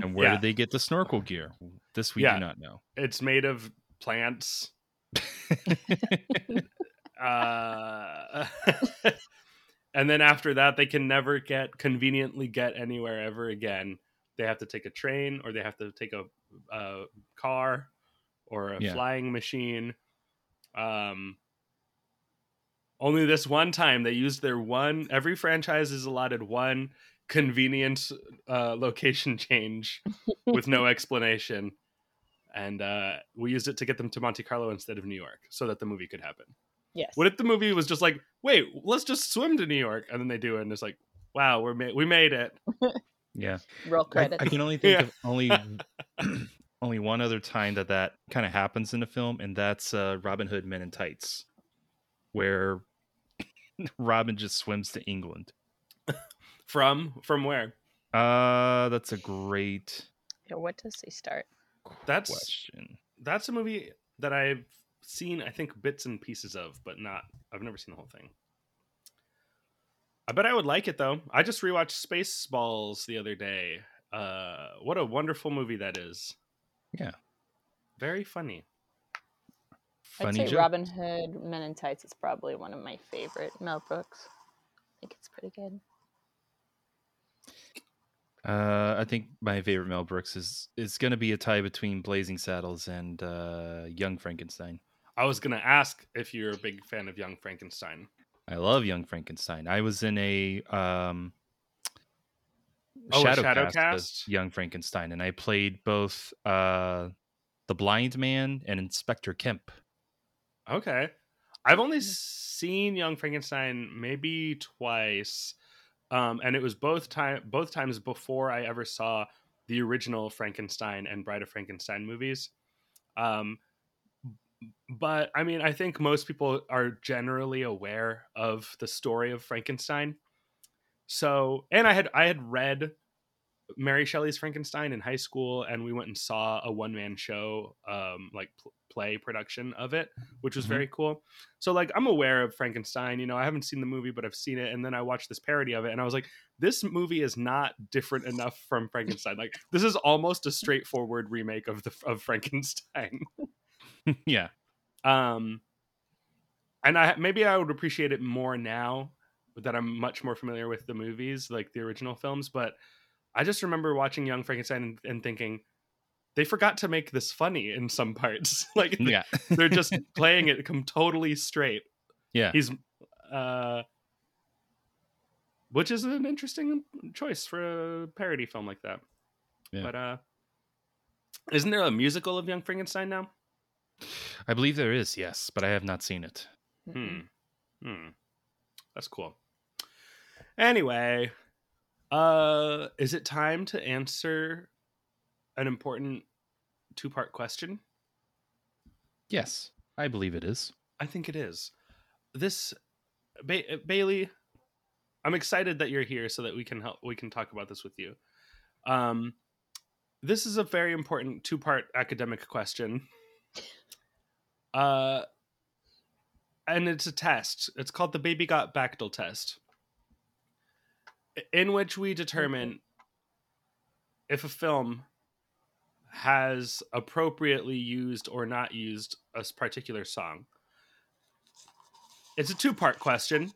And where Yeah. did they get the snorkel gear? This we Yeah. do not know. It's made of plants. [laughs] uh, [laughs] and then after that, they can never get conveniently get anywhere ever again. They have to take a train, or they have to take a, a car, or a Yeah. flying machine. Um, only this one time they used their one. Every franchise is allotted one convenient uh, location [laughs] change with no [laughs] explanation and uh, we used it to get them to Monte Carlo instead of New York, so that the movie could happen. Yes. What if the movie was just like, "Wait, let's just swim to New York," and then they do it, and it's like, "Wow, we're ma- we made it." [laughs] Yeah. Roll I, credits. I can only think Yeah. of only [laughs] [clears throat] only one other time that that kind of happens in a film, and that's uh, Robin Hood Men in Tights, where [laughs] Robin just swims to England. From from where? Uh, that's a great Yeah, what does he start? That's question. that's a movie that I've seen, I think, bits and pieces of, but not. I've never seen the whole thing. I bet I would like it though. I just rewatched Spaceballs the other day. Uh, what a wonderful movie that is. Yeah. Very funny. Funny I'd say joke. Robin Hood Men in Tights is probably one of my favorite Mel Brooks. I think it's pretty good. Uh, I think my favorite Mel Brooks is is going to be a tie between Blazing Saddles and uh, Young Frankenstein. I was gonna ask if you're a big fan of Young Frankenstein. I love Young Frankenstein. I was in a um, Oh, a shadow shadow cast cast? of Young Frankenstein, and I played both uh, the Blind Man and Inspector Kemp. Okay. I've only seen Young Frankenstein maybe twice. Um, and it was both time both times before I ever saw the original Frankenstein and Bride of Frankenstein movies. Um, but I mean, I think most people are generally aware of the story of Frankenstein. So, and I had I had read Mary Shelley's Frankenstein in high school, and we went and saw a one man show, um, like pl- play production of it, which was Mhm. very cool. So, like, I'm aware of Frankenstein. You know, I haven't seen the movie, but I've seen it, and then I watched this parody of it, and I was like, this movie is not different enough from Frankenstein. Like, this is almost a straightforward remake of the of Frankenstein. [laughs] [laughs] yeah, Um, and I maybe I would appreciate it more now that I'm much more familiar with the movies, like the original films. But I just remember watching Young Frankenstein and, and thinking they forgot to make this funny in some parts. [laughs] like Yeah. [laughs] they're just playing it come totally straight. Yeah. He's uh which is an interesting choice for a parody film like that. Yeah. But uh isn't there a musical of Young Frankenstein now? I believe there is, yes, but I have not seen it. Hmm. Hmm. That's cool. Anyway, uh is it time to answer an important two-part question? Yes, I believe it is. I think it is. This ba- Bailey, I'm excited that you're here so that we can help we can talk about this with you. Um this is a very important two-part academic question. Uh and it's a test. It's called the Baby Got Bactyl test. In which we determine if a film has appropriately used or not used a particular song. It's a two part question.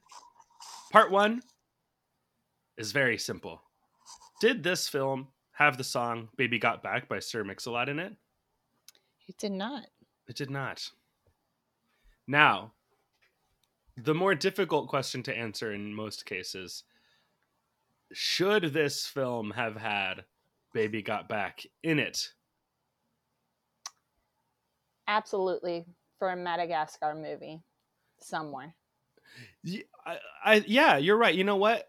Part one is very simple. Did this film have the song Baby Got Back by Sir Mix-a-Lot in it? It did not. It did not. Now, the more difficult question to answer in most cases should this film have had Baby Got Back in it? Absolutely for a Madagascar movie somewhere. Y- I, I- yeah, you're right. You know what?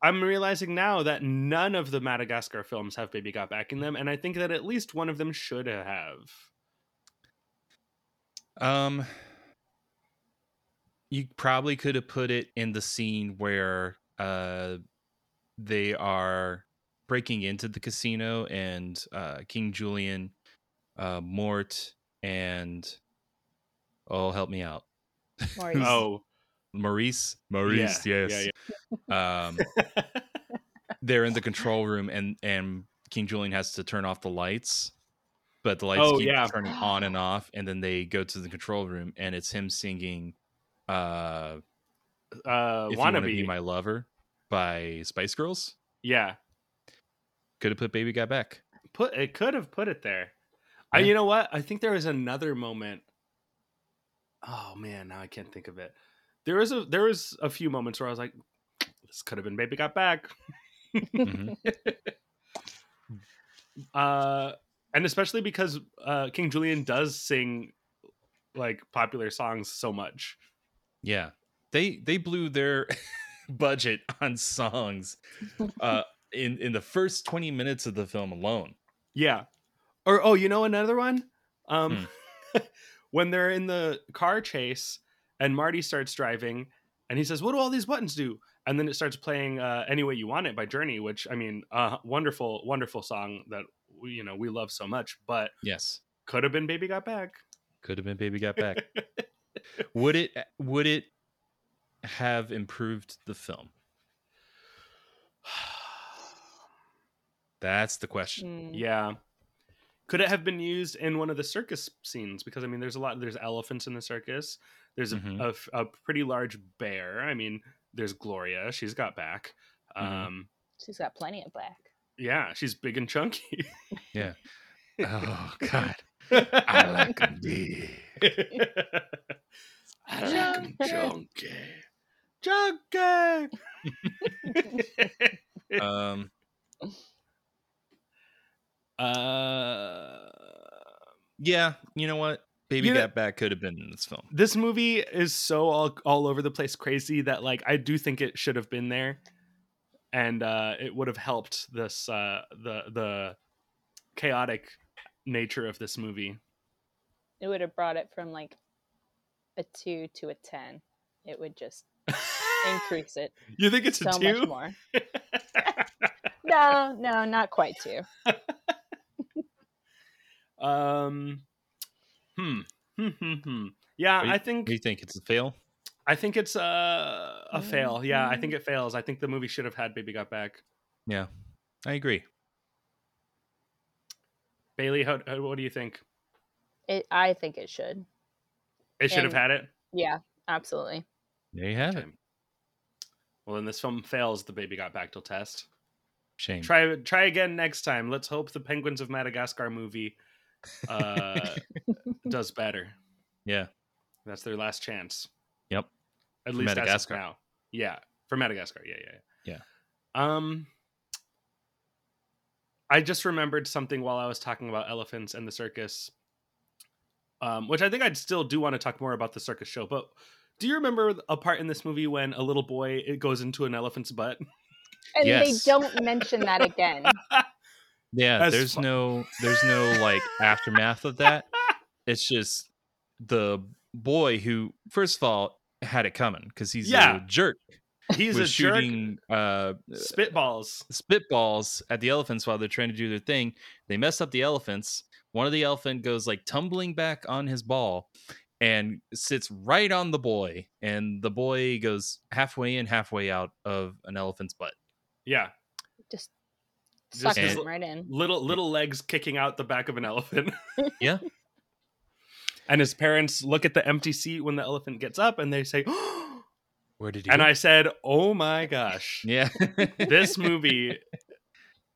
I'm realizing now that none of the Madagascar films have Baby Got Back in them, and I think that at least one of them should have. Um, you probably could have put it in the scene where uh they are breaking into the casino and uh King Julien, uh Mort and oh help me out. Maurice. [laughs] Oh, Maurice. Maurice, Yeah, yes. yeah, Um [laughs] they're in the control room and and King Julien has to turn off the lights. But the lights Oh, keep yeah. turning on and off, and then they go to the control room and it's him singing uh uh, If Wanna. Be My Lover by Spice Girls. yeah, Could have put Baby Got Back. put it could have put it there. I, you know what? I think there was another moment. Oh man, now I can't think of it. There was a there was a few moments where I was like, "This could have been Baby Got Back." Mhm. [laughs] uh, and especially because uh, King Julien does sing like popular songs so much. Yeah. They they blew their [laughs] budget on songs [laughs] uh in in the first 20 minutes of the film alone. Yeah. Or oh, you know another one? Um [laughs] when they're in the car chase and Marty starts driving and he says, "What do all these buttons do?" And then it starts playing uh, "Any Way You Want It" by Journey, which I mean, uh, wonderful, wonderful song that we, you know we love so much. But Yes. could have been "Baby Got Back." Could have been Baby Got Back. [laughs] would it would it have improved the film? [sighs] That's the question. Mm. Yeah. Could it have been used in one of the circus scenes? Because I mean, there's a lot. There's elephants in the circus. There's a, Mhm. a f- a pretty large bear. I mean, there's Gloria. She's got back. Mhm. Um, She's got plenty of black. Yeah, she's big and chunky. Yeah. [laughs] Oh [laughs] God. I like 'em big. I like 'em chunky. Chunky. Um [laughs] uh, yeah, you know what? Baby You know- Got Back could have been in this film. this movie is so all all over the place crazy that like I do think it should have been there and uh it would have helped this uh the the chaotic nature of this movie. It would have brought it from like a two to a ten. It would just [laughs] increase it You think it's so a 2? much more. [laughs] no, no, not quite two. [laughs] Um hmm. Hmm, hmm, hmm. Yeah, you- I think You think it's a fail? I think it's a a fail. Yeah, I think it fails. I think the movie should have had Baby Got Back. Yeah. I agree. Bailey, how, how, what do you think? It, I think it should. It should have had it. Yeah, absolutely. There you have it. Well, then this film fails the baby got back till test. Shame. Try try again next time. Let's hope the Penguins of Madagascar movie uh, [laughs] does better. Yeah. That's their last chance. Yep. At least Madagascar. Madagascar now. Yeah, for Madagascar. Yeah, yeah, Yeah. yeah. Um, I just remembered something while I was talking about elephants and the circus. Um, which I think I'd still do want to talk more about the circus show. But do you remember a part in this movie when a little boy it goes into an elephant's butt? And Yes. they don't mention that again. [laughs] Yeah, That's there's fu- no there's no like aftermath of that. [laughs] It's just the boy who first of all had it coming because he's Yeah. a jerk. He's a was jerk. shooting uh Spitballs. spitballs at the elephants while they're trying to do their thing. They mess up the elephants. One of the elephant goes like tumbling back on his ball and sits right on the boy, and the boy goes halfway in, halfway out of an elephant's butt. Yeah, Just Just him right in. little little legs kicking out the back of an elephant. Yeah. [laughs] and his parents look at the empty seat when the elephant gets up, and they say, [gasps] Where did he and go? I said, "Oh my gosh, [laughs] Yeah. this movie."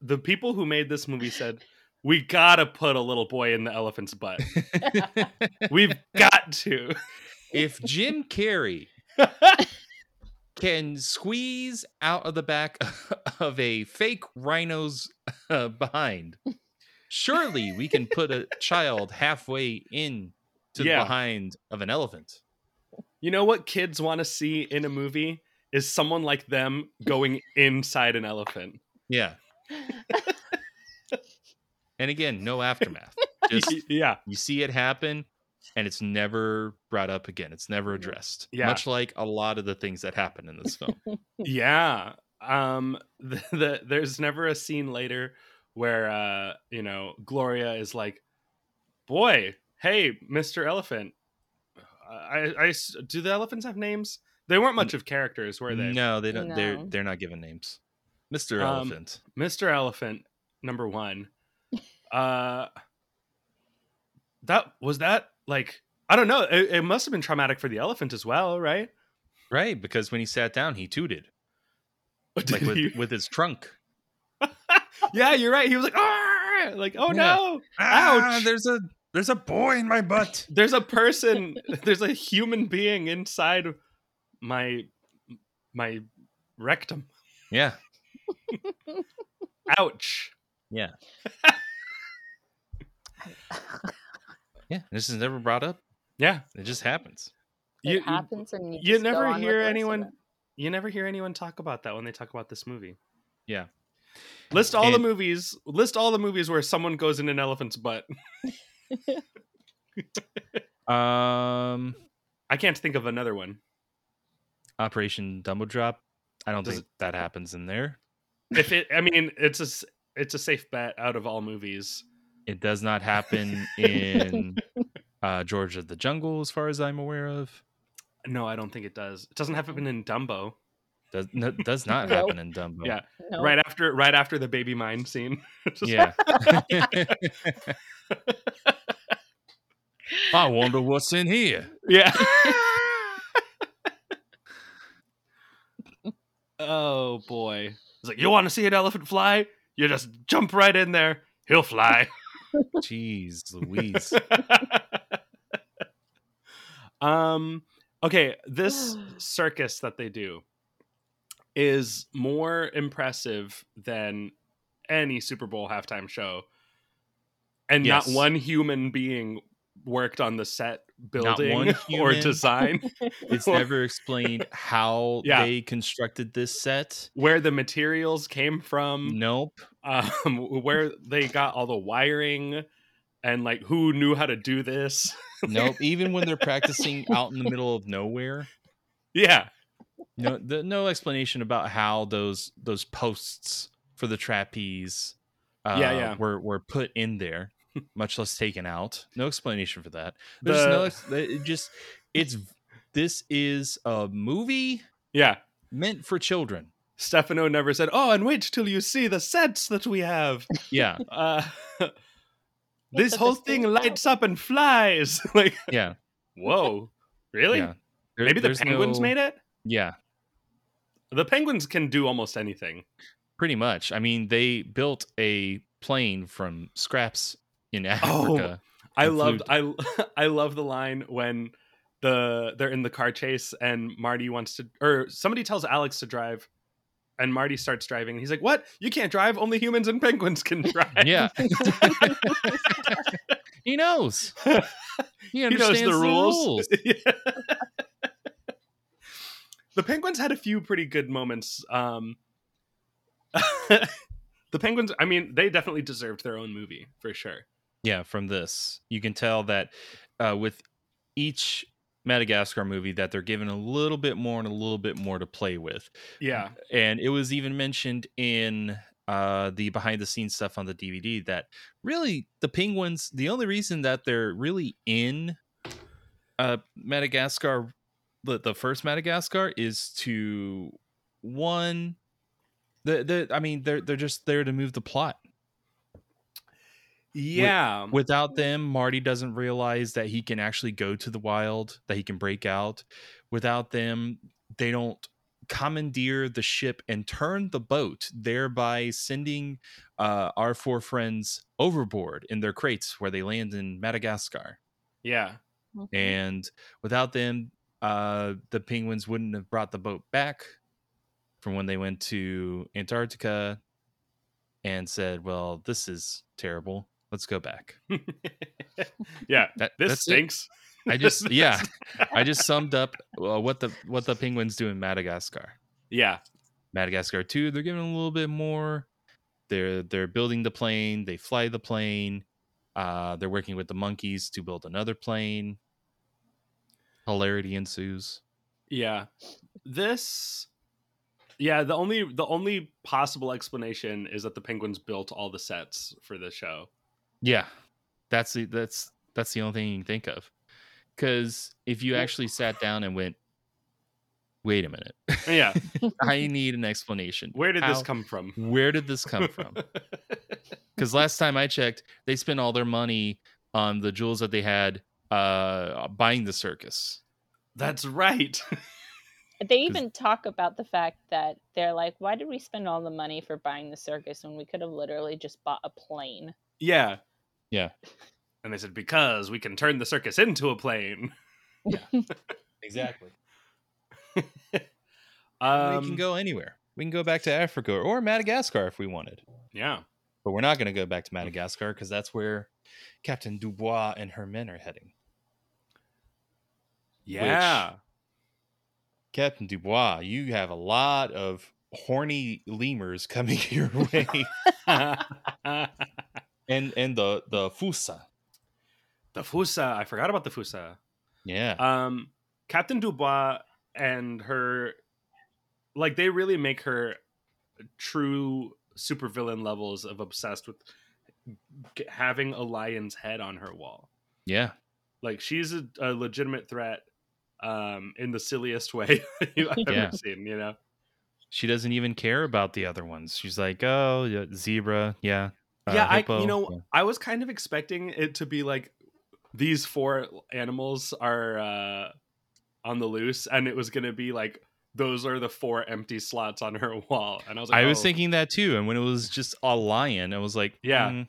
The people who made this movie said, "We gotta put a little boy in the elephant's butt. [laughs] We've got to." if Jim Carrey [laughs] can squeeze out of the back of a fake rhino's uh, behind, surely we can put a child halfway in to Yeah. the behind of an elephant. You know what kids want to see in a movie is someone like them going inside an elephant. Yeah. and again, no aftermath. [laughs] Just yeah, you see it happen and it's never brought up again. It's never addressed. Yeah. Much like a lot of the things that happen in this film. [laughs] yeah um [laughs] the, the there's never a scene later where uh you know gloria is like boy hey mr elephant I, I s- do the elephants have names they weren't much of characters were they no, they don't they're they're not given names. Mr. Um, Elephant. mr elephant number one [laughs] uh that was that like i don't know it, it must have been traumatic for the elephant as well right Right, because when he sat down, he tooted. [laughs] Like with, he- with his trunk. [laughs] yeah you're right he was like "Ah!" like oh Yeah. no Ah, ouch there's a there's a boy in my butt. [laughs] there's a person [laughs] there's a human being inside my my rectum Yeah. [laughs] ouch Yeah. yeah. This is never brought up. yeah It just happens. It you, you, happens, and you, you just go never on hear the anyone you never hear anyone talk about that when they talk about this movie Yeah. list all the movies list all the movies where someone goes in an elephant's butt Um i can't think of another one Operation Dumbo Drop. I don't Does think that happens in there. if it i mean it's a s- it's a safe bet out of all movies It does not happen in [laughs] uh George of the Jungle, as far as I'm aware of. no i don't think it does it doesn't happen in dumbo Does no, does not [laughs] Nope. happen in Dumbo. yeah No. right after right after the baby mine scene [laughs] Yeah. I wonder what's in here. Yeah. [laughs] oh boy. It's like, you want to see an elephant fly? You just jump right in there. He'll fly. [laughs] Jeez Louise. [laughs] um okay, this [sighs] circus that they do is more impressive than any Super Bowl halftime show. And Yes. not one human being worked on the set building [laughs] or design. It's [laughs] never explained how Yeah. they constructed this set. where the materials came from. Nope. um, where they got all the wiring and like who knew how to do this. Nope. Even when they're practicing [laughs] out in the middle of nowhere, yeah, no, the, no explanation about how those those posts for the trapeze, uh, Yeah, yeah. were were put in there, much less taken out. No explanation for that. There's no. Ex- It just it's this is a movie yeah. meant for children. Stefano never said, "Oh, and wait till you see the sets that we have." Yeah, [laughs] Uh, this whole thing thing lights up and flies. [laughs] like, yeah, whoa, really? yeah. There- Maybe the penguins no- made it. Yeah, The penguins can do almost anything. Pretty much. I mean, they built a plane from scraps in Oh, I and loved flew- I [laughs] I love the line when the they're in the car chase and Marty wants to or somebody tells Alex to drive and Marty starts driving and he's like, "What? You can't drive? Only humans and penguins can [laughs] drive." Yeah. [laughs] he knows. He he understands knows the rules. rules. Yeah. the penguins had a few pretty good moments. Um, the penguins, I mean, they definitely deserved their own movie for sure. Yeah, from this, you can tell that uh, with each Madagascar movie that they're given a little bit more and a little bit more to play with. Yeah. and it was even mentioned in uh the behind the scenes stuff on the DVD that really the penguins the only reason that they're really in uh Madagascar the, the first Madagascar is to one the the I mean they're they're just there to move the plot. Wi- Yeah. without them, Marty doesn't realize that he can actually go to the wild, that he can break out. Without them, they don't commandeer the ship and turn the boat, thereby sending uh, our four friends overboard in their crates where they land in Madagascar. yeah. And without them, uh, the penguins wouldn't have brought the boat back from when they went to Antarctica and said, "Well, this is terrible. Let's go back." [laughs] Yeah. That, this that's it. stinks. I [laughs] just yeah, I just [laughs] summed up uh, what the what the penguins do in Madagascar. Yeah. Madagascar 2, they're giving a little bit more. They're they're building the plane, they fly the plane. Uh they're working with the monkeys to build another plane. Hilarity ensues. Yeah. This Yeah, the only the only possible explanation is that the penguins built all the sets for the show. Yeah. That's the that's that's the only thing you can think of. Cuz if you actually sat down and went wait a minute. Yeah. [laughs] I need an explanation. Where did this come from? Where did this come from? [laughs] Because last time I checked, they spent all their money on the jewels that they had uh, buying the circus. That's right. They [laughs] even talk about the fact that they're like, why did we spend all the money for buying the circus when we could have literally just bought a plane? yeah. Yeah, And they said because we can turn the circus into a plane. Yeah, [laughs] exactly. [laughs] Um, we can go anywhere. We can go back to Africa or Madagascar if we wanted. Yeah. But we're not going to go back to Madagascar because that's where Captain Dubois and her men are heading. Yeah. Captain Dubois, you have a lot of horny lemurs coming [laughs] your way, and and the the Foosa. the Foosa. I forgot about the Foosa. Yeah, Um, Captain Dubois and her, like, they really make her true supervillain levels of obsessed with having a lion's head on her wall. yeah. Like, she's a, a legitimate threat um, in the silliest way [laughs] you- I've Yeah. ever seen, you know? She doesn't even care about the other ones. She's like, oh, yeah, zebra, yeah, uh, yeah, I you know yeah. I was kind of expecting it to be like these four animals are uh on the loose, and it was gonna be like those are the four empty slots on her [laughs] wall, and I was like, I was oh. thinking that too. And when it was just a lion, I was like, Yeah. "Mm,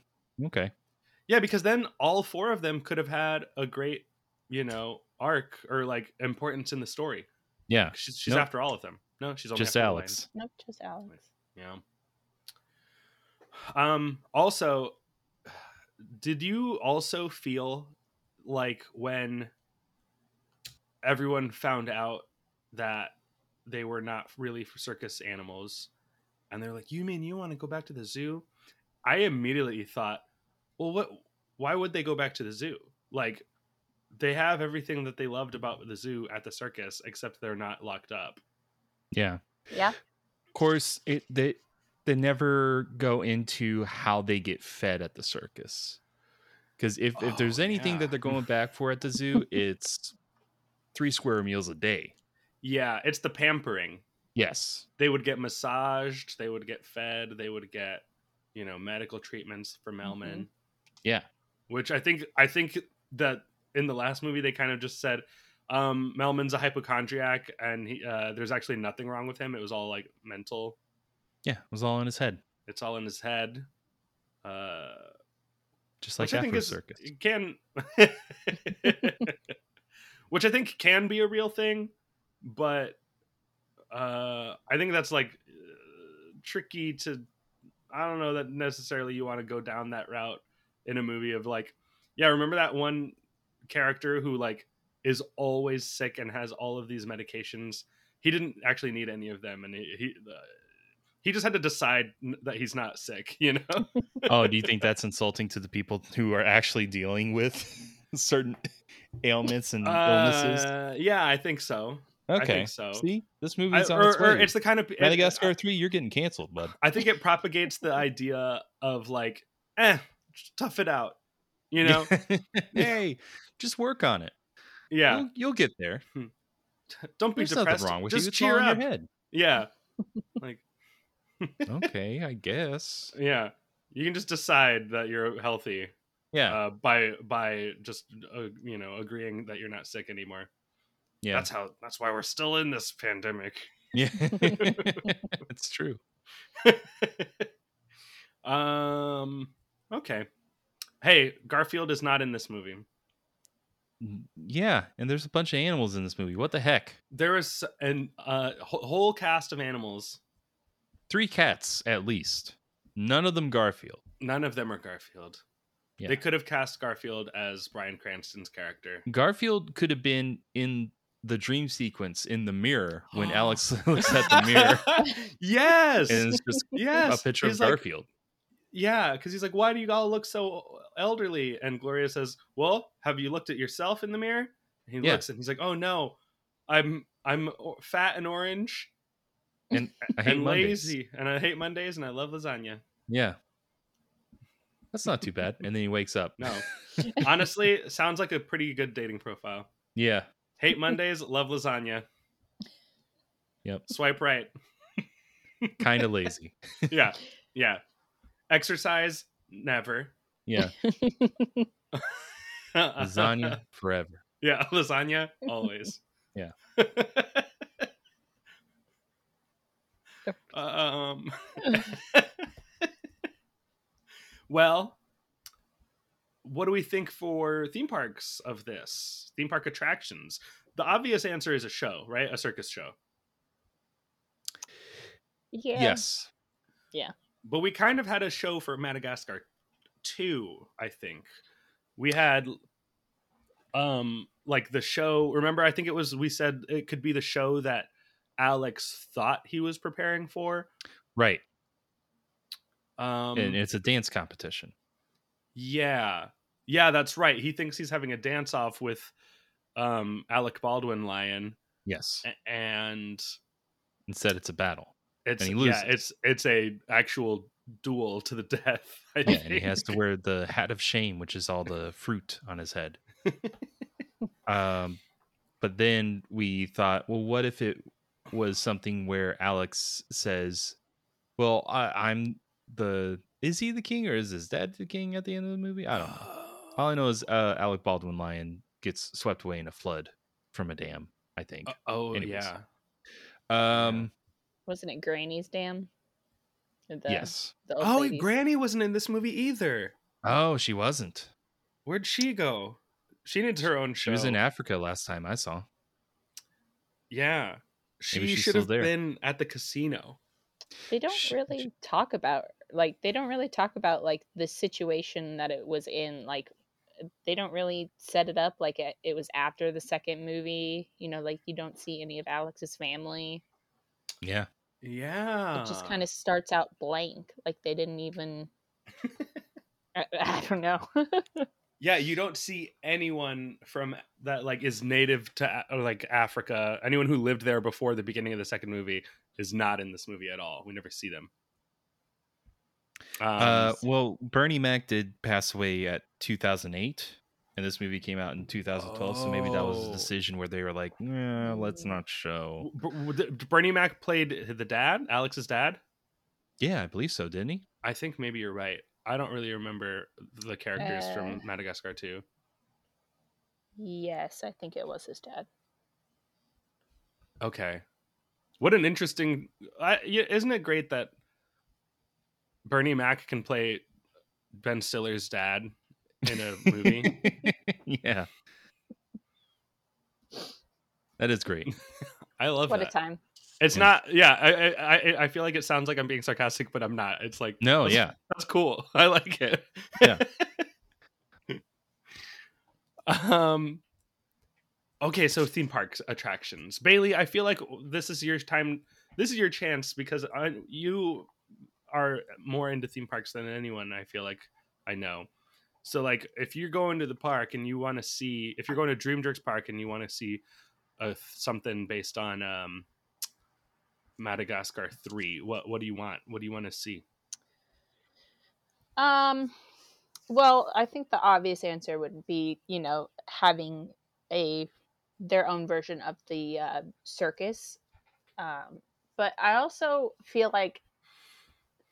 okay, yeah, because then all four of them could have had a great you know arc or like importance in the story. yeah, She's, she's Nope. after all of them. No, she's only just after. Alex. Nope, just Alex. Yeah. Um also did you also feel like when everyone found out that they were not really circus animals and they're like, "You mean you want to go back to the zoo?" I immediately thought, "Well, what why would they go back to the zoo?" Like they have everything that they loved about the zoo at the circus except they're not locked up. Yeah. Yeah. Of course, it they they never go into how they get fed at the circus. Because if, if there's Oh, anything yeah. that they're going [laughs] back for at the zoo, it's three square meals a day. Yeah, it's the pampering. Yes. they would get massaged, they would get fed, they would get, you know, medical treatments for Melman. Yeah. Which I think I think that in the last movie they kind of just said, um, Melman's a hypochondriac, and he, uh, there's actually nothing wrong with him. It was all like mental. Yeah, it was all in his head, It's all in his head. Uh, just like which I think Afro is Circus. can, [laughs] which I think can be a real thing, but uh, I think that's like uh, tricky to. I don't know that necessarily you want to go down that route in a movie of like, yeah, remember that one character who like is always sick and has all of these medications. He didn't actually need any of them, and he he, uh, he just had to decide that he's not sick. You know. [laughs] oh, do you think that's insulting to the people who are actually dealing with [laughs] certain ailments and illnesses? Uh, yeah, I think so. I Okay, think so. See, this I- movie's on or- its or way. it's the kind of it- Madagascar three. You're getting canceled, bud. I think it propagates the idea of like, eh, tough it out. You know? [laughs] hey, just work on it. Yeah. You'll, you'll get there. Don't be There's depressed. nothing wrong with just you. It's cheer up. your head. Yeah. like, Okay, I guess. yeah. You can just decide that you're healthy. Yeah. Uh, by by just uh, you know agreeing that you're not sick anymore. Yeah. That's how. That's why we're still in this pandemic. Yeah, [laughs] [laughs] it's true. [laughs] Um. Okay. Hey, Garfield is not in this movie. Yeah, and there's a bunch of animals in this movie. What the heck? There is an uh, whole cast of animals. Three cats at least. None of them Garfield. None of them are Garfield. Yeah. They could have cast Garfield as Bryan Cranston's character. Garfield could have been in the dream sequence in the mirror when [gasps] Alex [laughs] looks at the mirror [laughs] yes. and it's just yes. a picture He's of like- Garfield. Yeah, because he's like, "Why do you all look so elderly?" And Gloria says, "Well, have you looked at yourself in the mirror?" And he Yeah. looks and he's like, "Oh no, I'm I'm fat and orange and I hate and Mondays. lazy, and I hate Mondays, and I love lasagna." Yeah. That's not too bad. And then he wakes up. No, [laughs] honestly, sounds like a pretty good dating profile. Yeah. Hate Mondays, love lasagna. Yep. Swipe right. Kind of [laughs] lazy. yeah, yeah. Exercise, never. Yeah. [laughs] Lasagna forever. Yeah, lasagna always. Yeah. [laughs] um. [laughs] [laughs] well, what do we think for theme parks of this? Theme park attractions. The obvious answer is a show, right? A circus show. Yeah. Yes. Yeah. But we kind of had a show for Madagascar too, I think. We had um like the show remember I think it was we said it could be the show that Alex thought he was preparing for. Right. Um and it's a dance competition. Yeah. Yeah, that's right. He thinks he's having a dance off with um Alec Baldwin Lion Yes. and Instead, it's a battle. it's and he yeah, loses. it's it's a actual duel to the [laughs] death. I Yeah, and he has to wear the hat of shame, which is all the fruit on his head. [laughs] um, but then we thought, well, what if it was something where Alex says, "Well, I, I'm the is he the king or is his dad the king at the end of the movie? I don't know. All I know is uh, Alec Baldwin Lion gets swept away in a flood from a dam. I think. oh Anyways. yeah. Um. Wasn't it Granny's dam? The, yes. The Oh, ladies. Granny wasn't in this movie either. Oh, she wasn't. Where'd she go? She needs her own show. She was in Africa last time I saw. Yeah. She should have there. been at the casino. They don't Sh- really talk about like they don't really talk about like the situation that it was in. Like uh, they don't really set it up like it, it was after the second movie. You know, like you don't see any of Alex's family. Yeah. Yeah. It just kind of starts out blank. Like they didn't even. [laughs] I, I don't know. [laughs] Yeah, you don't see anyone from that like is native to or like Africa. Anyone who lived there before the beginning of the second movie is not in this movie at all. We never see them. Um, uh, well, Bernie Mac did pass away at 2008, and this movie came out in 2012. So maybe that was a Oh. decision where they were like, "Nah, let's not show." B- w- did Bernie Mac played the dad, Alex's dad. Yeah, I believe so, didn't he? I think maybe you're right. I don't really remember the characters Uh, from Madagascar 2. yes, I think it was his dad. Okay. What an interesting. I, isn't it great that Bernie Mac can play Ben Stiller's dad in a movie? [laughs] yeah. That is great. [laughs] I love What that. a time. It's not. Yeah, I, I I I feel like it sounds like I'm being sarcastic, but I'm not. It's like No, that's- yeah. that's cool. [laughs] I like it. Yeah. [laughs] um. Okay, so theme parks attractions, Bailey. I feel like this is your time. This is your chance because I, you are more into theme parks than anyone. I feel like I know. So, like, if you're going to the park and you want to see, if you're going to Dream Jerks Park and you want to see a, something based on um, Madagascar three, what what do you want? What do you want to see? Um, well, I think the obvious answer would be, you know, having a their own version of the uh, circus. Um, but I also feel like,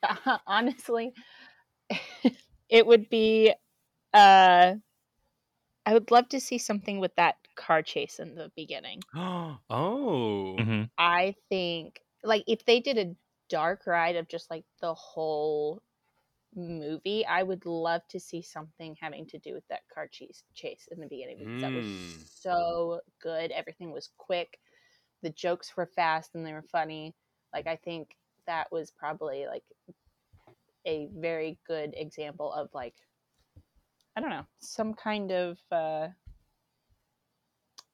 [laughs] honestly, [laughs] it would be. Uh, I would love to see something with that car chase in the beginning. [gasps] oh, Mhm. I think like if they did a dark ride of just like the whole movie, I would love to see something having to do with that car chase chase in the beginning because that was Mm. so good. Everything was quick. The jokes were fast and they were funny. Like I think that was probably like a very good example of like I don't know, some kind of uh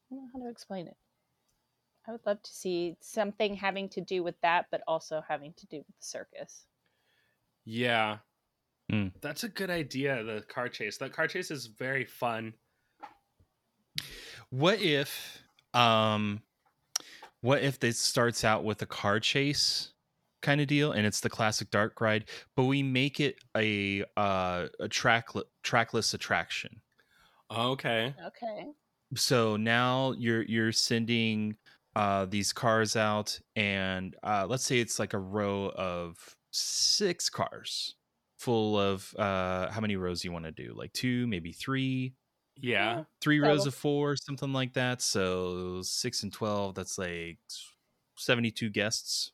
I don't know how to explain it. I would love to see something having to do with that, but also having to do with the circus. Yeah. Mm. That's a good idea, the car chase. That car chase is very fun. What if um what if this starts out with a car chase kind of deal and it's the classic dark ride, but we make it a uh a track trackless attraction. Okay. Okay. So now you're you're sending uh these cars out and uh let's say it's like a row of six cars full of uh how many rows you want to do? Like two, maybe three? Yeah. three rows of four, something like that. So six and twelve, that's like seventy-two guests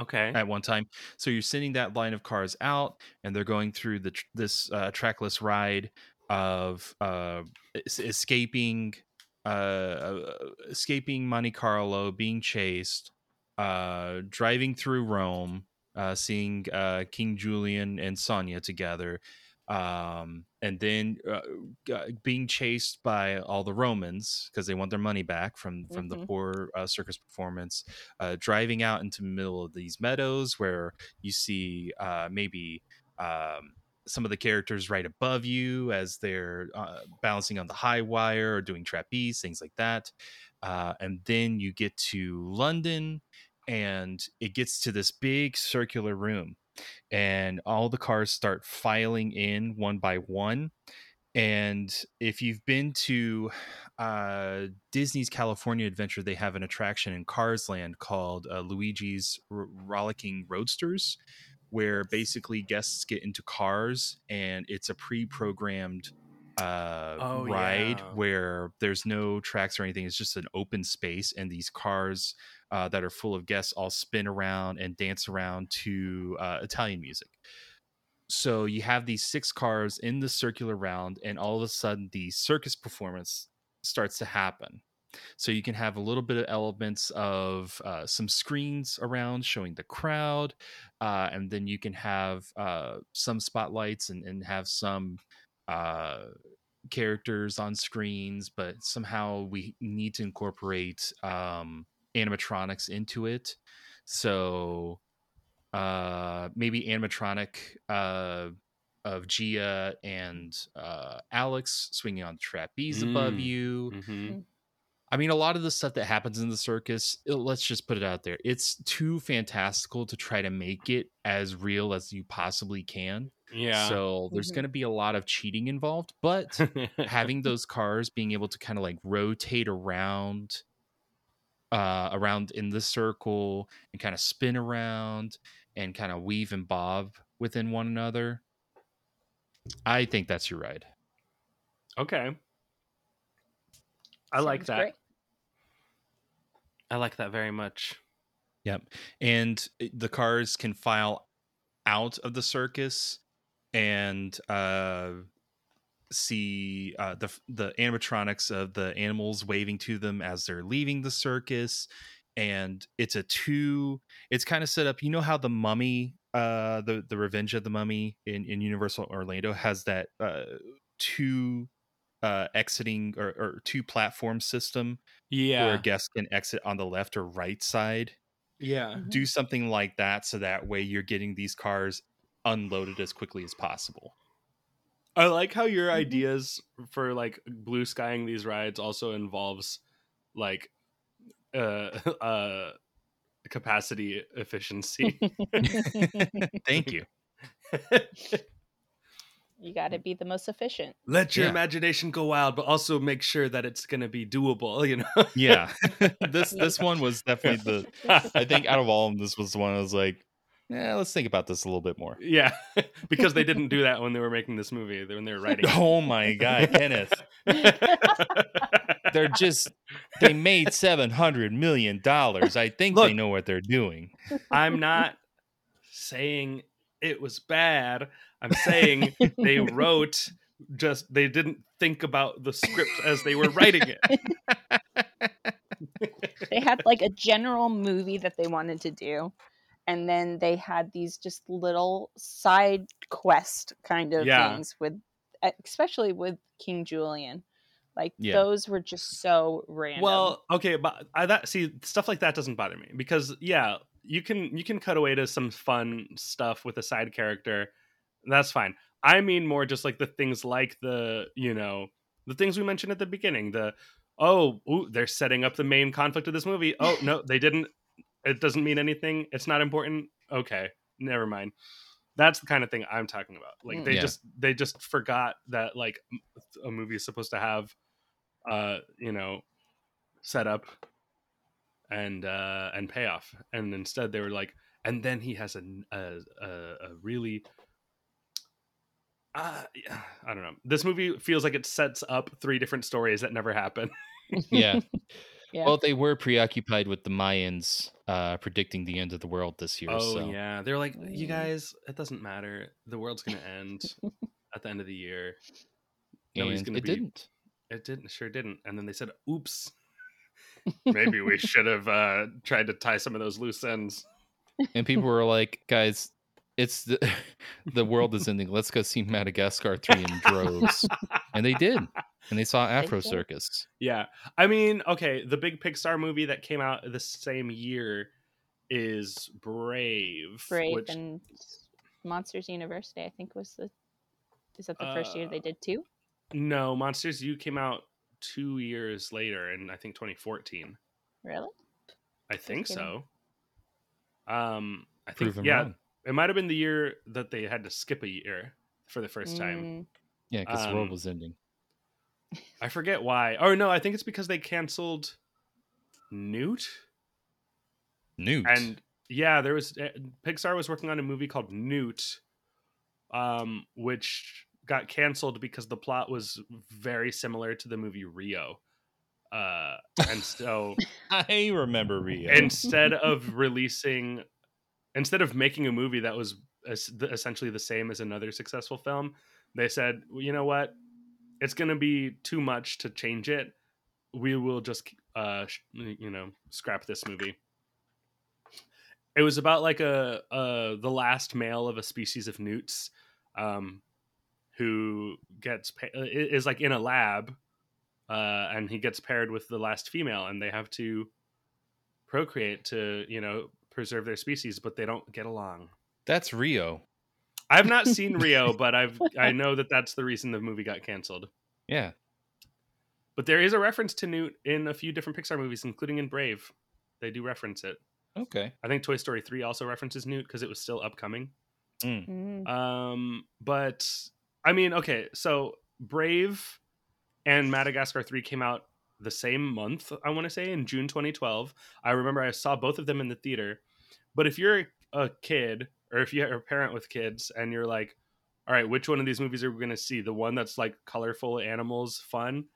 Okay. at one time. So you're sending that line of cars out, and they're going through the tr- this uh, trackless ride of uh, es- escaping, uh, uh, escaping Monte Carlo, being chased, uh, driving through Rome, uh, seeing uh, King Julien and Sonya together, um, and then uh, being chased by all the Romans because they want their money back from from the Mhm. poor uh, circus performance. Uh, driving out into the middle of these meadows where you see uh, maybe um, some of the characters right above you as they're uh, balancing on the high wire or doing trapeze, things like that. Uh, and then you get to London, and it gets to this big circular room and all the cars start filing in one by one and if you've been to uh, Disney's California Adventure, they have an attraction in Cars Land called uh, Luigi's R- Rollicking Roadsters, where basically guests get into cars and it's a pre-programmed uh, Oh, ride yeah. where there's no tracks or anything. It's just an open space, and these cars uh, that are full of guests all spin around and dance around to uh, Italian music so you have these six cars in the circular round and all of a sudden the circus performance starts to happen so you can have a little bit of elements of uh, some screens around showing the crowd uh, and then you can have uh, some spotlights and, and have some uh, characters on screens but somehow we need to incorporate um, animatronics into it so uh maybe animatronic uh of Gia and uh Alex swinging on trapeze above Mm. you. Mm-hmm. I mean, a lot of the stuff that happens in the circus, it- let's just put it out there. It's too fantastical to try to make it as real as you possibly can. Yeah. So there's Mhm. going to be a lot of cheating involved, but having [laughs] those cars being able to kind of like rotate around uh around in the circle and kind of spin around and kind of weave and bob within one another i think that's your ride okay. I like that. great. I like that very much. Yep. And the cars can file out of the circus and uh see uh the the animatronics of the animals waving to them as they're leaving the circus and it's a two it's kind of set up you know how the mummy uh the the revenge of the mummy in in universal orlando has that uh two uh exiting or, or two platform system where Yeah. a guest can exit on the left or right side Yeah. do something like that so that way you're getting these cars unloaded as quickly as possible I like how your ideas for like blue skying these rides also involves like uh [laughs] uh capacity efficiency. [laughs] [laughs] thank you You got to mm. be the most efficient. Let your Yeah. imagination go wild, but also make sure that it's going to be doable, you know. yeah [laughs] this this one was definitely the i think out of all of them this was the one i was like yeah let's think about this a little bit more yeah, [laughs] because they didn't do that when they were making this movie, when they were [laughs] writing. oh my god kenneth they're just they made 700 million dollars i think they know what they're doing I'm not saying it was bad. I'm saying they [laughs] wrote just they didn't think about the script as they were writing it. [laughs] they had like a general movie that they wanted to do and then they had these just little side quest kind of Yeah. things with especially with king julien like Yeah. those were just so random Well, okay, but I that see stuff like that doesn't bother me because yeah, you can you can cut away to some fun stuff with a side character. That's fine. I mean more just like the things like the, you know, the things we mentioned at the beginning, the oh, ooh, they're setting up the main conflict of this movie. [laughs] Oh, no, they didn't. It doesn't mean anything. It's not important. Okay, never mind. That's the kind of thing I'm talking about. Like Mm. they Yeah. just they just forgot that like a movie is supposed to have uh, you know, setup and uh and payoff and instead they were like and then he has a a, a, a really uh, I don't know. This movie feels like it sets up three different stories that never happen. yeah. [laughs] Yeah. Well, they were preoccupied with the Mayans uh, predicting the end of the world this year. oh so. yeah, they're like, you guys, it doesn't matter. The world's gonna end [laughs] at the end of the year. Nobody's And gonna it be. didn't. It didn't. Sure didn't. And then they said, "Oops, [laughs] maybe we should have uh, tried to tie some of those loose ends." And people were like, "Guys, it's the [laughs] the world is ending. Let's go see Madagascar three in droves." and they did, and they saw [laughs] Afro. Circus. Yeah. I mean, okay, the big Pixar movie that came out the same year is Brave. brave which, and monsters university i think was the is that the first year they Uh, did two no, Monsters U came out two years later in I think 2014. really I think kidding. so. Um, I think Prove 'em yeah, wrong. It might have been the year that they had to skip a year for the first time. Mm, Yeah, because the world Um, was ending. I forget why. Oh no, I think it's because they canceled Newt. Newt. And yeah, there was uh, Pixar was working on a movie called Newt, um, which got canceled because the plot was very similar to the movie Rio. Uh, and so [laughs] I remember Rio. instead of releasing, instead of making a movie that was essentially the same as another successful film, they said, well, you know what, it's going to be too much to change it. We will just, uh, you know, scrap this movie. It was about like a, uh the last male of a species of newts, um, who gets is like in a lab, uh, and he gets paired with the last female, and they have to procreate to you know preserve their species, but they don't get along. That's Rio. I've not seen [laughs] Rio, but I've I know that that's the reason the movie got canceled. Yeah. But there is a reference to Newt in a few different Pixar movies, including in Brave. They do reference it. Okay. I think Toy Story 3 also references Newt because it was still upcoming. Mm. mm. Um, but I mean, okay, so Brave and Madagascar 3 came out the same month, I want to say, in June 2012. I remember I saw both of them in the theater. But if you're a kid or if you're a parent with kids and you're like, all right, which one of these movies are we going to see? The one that's like colorful animals, fun,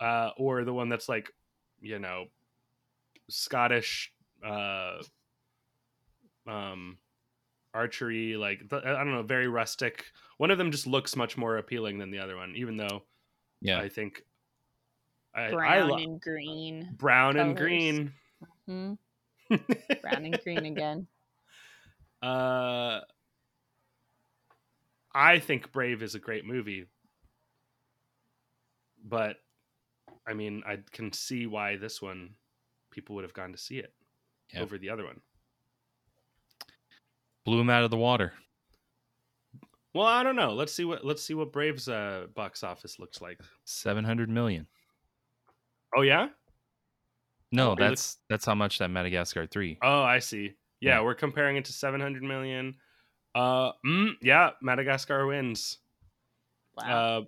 uh, or the one that's like, you know, Scottish uh um archery like I don't know, very rustic. One of them just looks much more appealing than the other one even though Yeah. I think I, I Brown lo- and green. brown and colors. green. Mhm. Brown and green [laughs] again. Uh, I think Brave is a great movie, but I mean, I can see why this one people would have gone to see it Yeah. over the other one. Blew him out of the water. Well, I don't know. Let's see what let's see what Brave's uh, box office looks like. Seven hundred million. Oh yeah. No, are you that's that's how much that Madagascar three. Oh, I see. Yeah, Yeah. we're comparing it to 700 million. Uh, mm, yeah, Madagascar wins. Wow. Uh,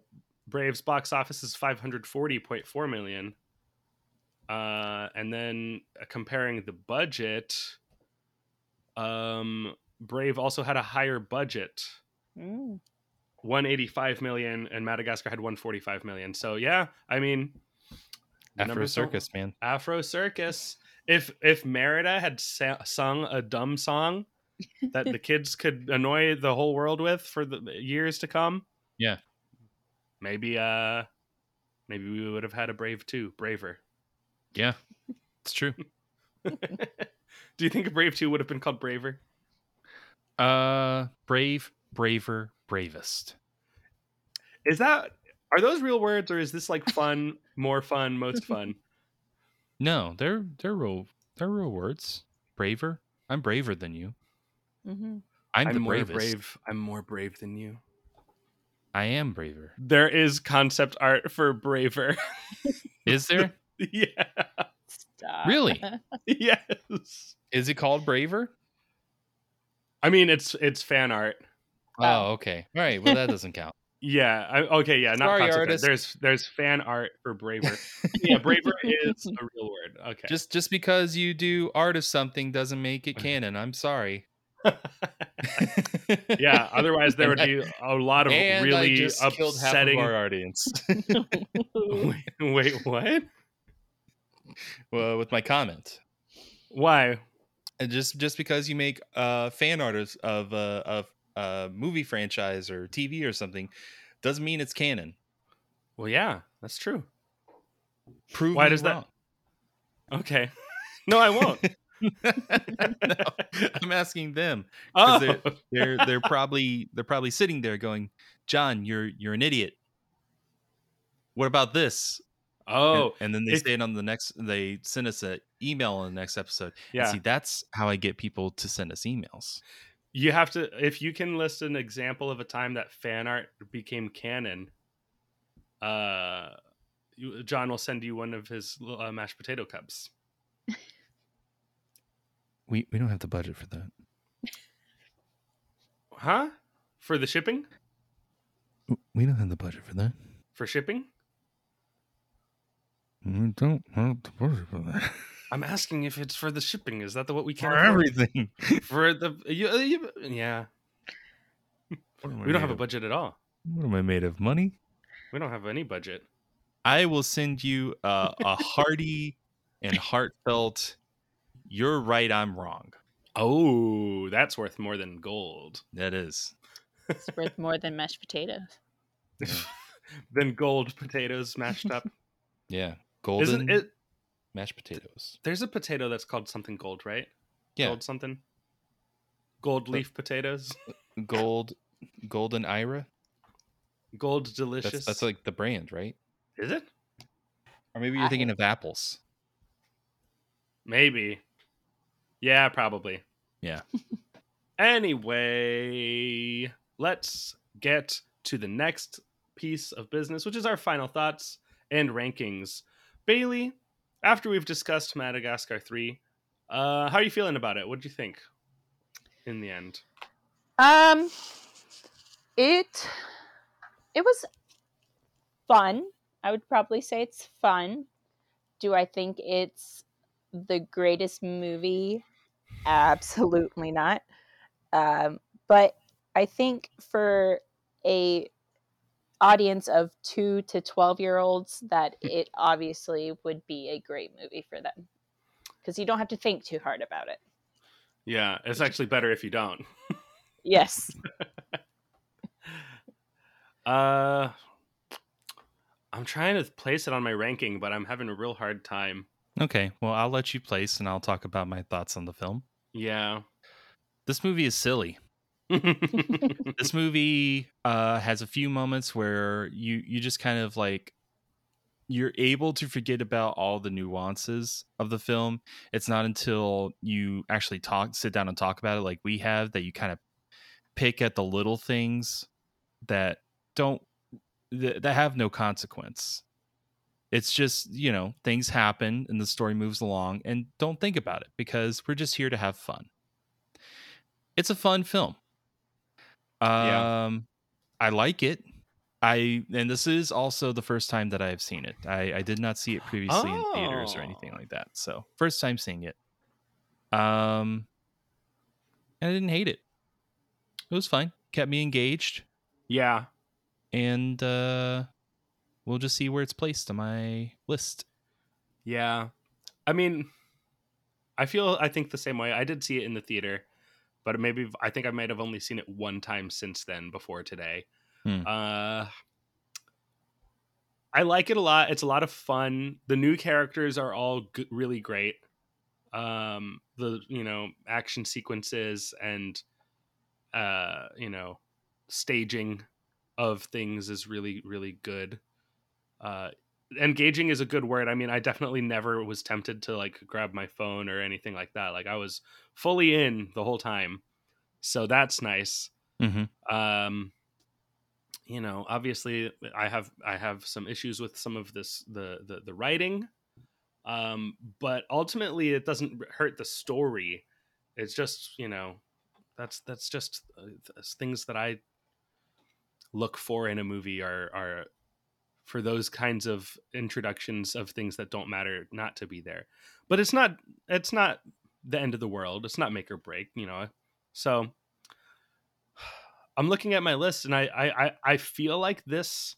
Braves box office is 540.4 million. Uh, and then uh, comparing the budget, um, Brave also had a higher budget, Mm. 185 million, and Madagascar had 145 million. So yeah, I mean, the Afro Circus, man. Afro Circus. If if Merida had sa- sung a dumb song that the [laughs] kids could annoy the whole world with for the years to come, Yeah. maybe uh maybe we would have had a Brave too, braver. Yeah, it's true. [laughs] [laughs] Do you think a Brave two would have been called Braver? Uh, brave, braver, bravest. Is that are those real words or is this like fun, more fun, most [laughs] fun? No, they're they're real they're real words. Braver. I'm braver than you. hmm I'm, the more bravest. brave. I'm more brave than you. I am braver. There is concept art for Braver. [laughs] Is there? [laughs] yeah. Stop. Really? yes. Is it called braver? I mean, it's it's fan art. Oh, okay. All right. Well, that doesn't count. Yeah. I, okay. Yeah. Not Sorry, artist. There's there's fan art for Braver. [laughs] yeah, Braver is a real word. Okay. Just just because you do art of something doesn't make it [laughs] canon. I'm sorry. [laughs] yeah. Otherwise, there would be a lot of and really half of upsetting. our audience. wait, wait, what? well, with my comment. Why? And just just because you make uh fan art of of uh, of a movie franchise or TV or something doesn't mean it's canon. Well, yeah, that's true. Prove Why does that- Okay. [laughs] No, I won't. [laughs] no, [laughs] I'm asking them. 'cause Oh. They're, they're they're probably they're probably sitting there going, John, you're you're an idiot. What about this? Oh, and, and then they say it on the next. They send us an email on the next episode. And Yeah. see, that's how I get people to send us emails. You have to if you can list an example of a time that fan art became canon uh john will send you one of his uh, mashed potato cups We we don't have the budget for that. huh for the shipping We don't have the budget for that. for shipping We don't have the budget for that. [laughs] i'm asking if it's for the shipping is that the what we can For everything. [laughs] for the you, uh, you, yeah What am I we don't have made a budget at all What am I made of? Money? we don't have any budget I will send you uh, a hearty and heartfelt. You're right. I'm wrong. oh that's worth more than gold That is. [laughs] It's worth more than mashed potatoes. [laughs] than gold potatoes mashed up Yeah. Golden isn't it mashed potatoes. there's a potato that's called something gold right Yeah. gold something gold leaf potatoes [laughs] Gold. Golden Ira. gold delicious That's, that's like the brand, right? is it Or maybe you're thinking of apples. maybe yeah probably Yeah. [laughs] anyway let's get to the next piece of business which is our final thoughts and rankings bailey after we've discussed madagascar 3 uh how are you feeling about it what do you think in the end Um, it it was fun. I would probably say it's fun. Do I think it's the greatest movie? Absolutely not. Um, but I think for a audience of two to twelve year olds, that it obviously would be a great movie for them. because you don't have to think too hard about it. Yeah, it's actually better if you don't. Yes. [laughs] Uh, I'm trying to place it on my ranking, but I'm having a real hard time. Okay, well, I'll let you place and I'll talk about my thoughts on the film. Yeah. This movie is silly. This movie uh, has a few moments where you you just kind of like you're able to forget about all the nuances of the film. It's not until you actually talk, sit down and talk about it, like we have, that you kind of pick at the little things that don't that, that have no consequence. It's just you know things happen and the story moves along, and don't think about it because we're just here to have fun. It's a fun film. Um, Yeah. I like it. I and this is also the first time that I have seen it. I, I did not see it previously in theaters or anything Oh. like that. So first time seeing it. Um, and I didn't hate it. It was fine. Kept me engaged, Yeah. and uh, we'll just see where it's placed on my list. Yeah. I mean, I feel I think the same way. I did see it in the theater, but maybe I think I might have only seen it one time since then before today. Hmm. Uh I like it a lot. It's a lot of fun. The new characters are all g- really great. Um the, you know, action sequences and uh, you know, staging of things is really really good. Uh engaging is a good word. I mean, I definitely never was tempted to like grab my phone or anything like that. Like I was fully in the whole time. So that's nice. Mm-hmm. Um you know, obviously I have I have some issues with some of this the the, the writing. Um but ultimately it doesn't hurt the story. It's just, you know, that's that's just uh, th- things that I look for in a movie are are for those kinds of introductions of things that don't matter not to be there. But it's not it's not the end of the world. It's not make or break, you know. So I'm looking at my list and I I I, feel like this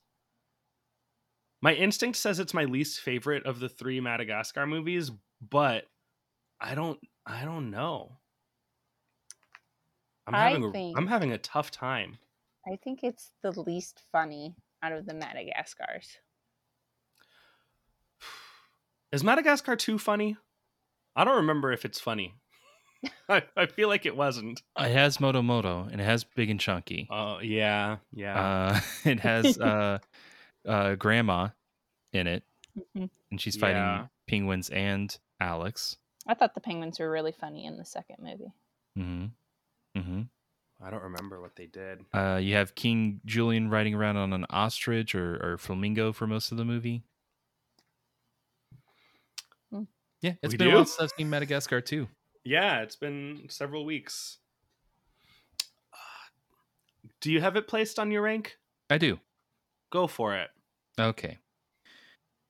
my instinct says it's my least favorite of the three Madagascar movies, but I don't I don't know. I'm I having a, think- I'm having a tough time. I think it's the least funny out of the Madagascars. Is Madagascar 2 funny? I don't remember if it's funny. [laughs] I, I feel like it wasn't. It has Moto Moto and it has Big and Chunky. Oh, yeah. Yeah. Uh, [laughs] it has uh, uh, Grandma in it, Mhm. and she's fighting Yeah. penguins and Alex. I thought the penguins were really funny in the second movie. Mm-hmm. Mm-hmm. I don't remember what they did. Uh, you have King Julien riding around on an ostrich or, or flamingo for most of the movie. Hmm. Yeah, it's We been a while since I've seen Madagascar too. Yeah, it's been several weeks. Do you have it placed on your rank? I do. Go for it. Okay.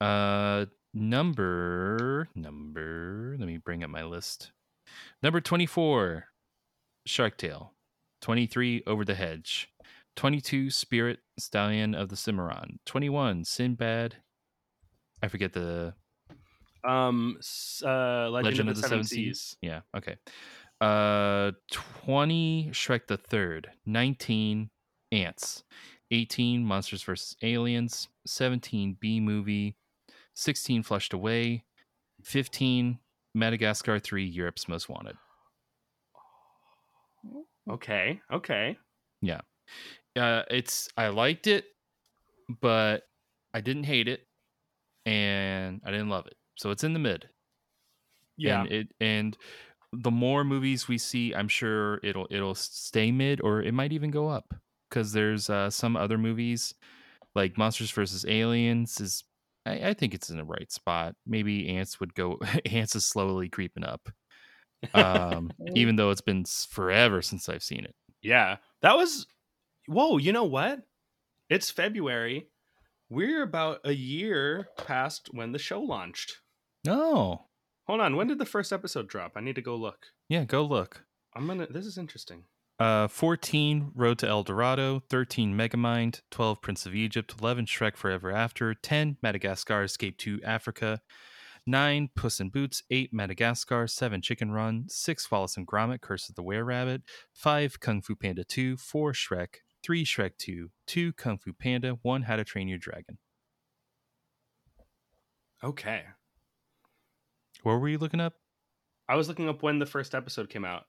Uh, number number. Let me bring up my list. Number twenty-four, Shark Tale. Twenty-three, Over the Hedge. Twenty-two, Spirit Stallion of the Cimarron. Twenty-one, Sinbad. I forget the Um, uh, Legend, of, the, Seven, Seas. Yeah. Okay. Uh, twenty Shrek the Third. Nineteen Antz. Eighteen Monsters vs Aliens. Seventeen Bee movie. Sixteen Flushed Away. Fifteen Madagascar Three Europe's Most Wanted. Okay. Okay. Yeah. Uh, it's I liked it, but I didn't hate it, and I didn't love it. So it's in the mid. Yeah. and it and the more movies we see i'm sure it'll it'll stay mid or it might even go up because there's uh some other movies like monsters versus aliens is I, I think it's in the right spot maybe antz would go [laughs] antz is slowly creeping up um [laughs] even though it's been forever since i've seen it Yeah. That was. Whoa. You know what? It's February. We're about a year past when the show launched. No. Hold on. When did the first episode drop? I need to go look. yeah go look I'm gonna. This is interesting. Uh, 14 Road to El Dorado, 13 Megamind, 12 Prince of Egypt, 11 Shrek Forever After, 10 Madagascar Escape to Africa, nine Puss in Boots, eight Madagascar, seven Chicken Run, six Wallace and Gromit, Curse of the Were Rabbit, five Kung Fu Panda 2, four Shrek, three Shrek 2, two Kung Fu Panda, one How to Train Your Dragon. Okay. What were you looking up? I was looking up when the first episode came out.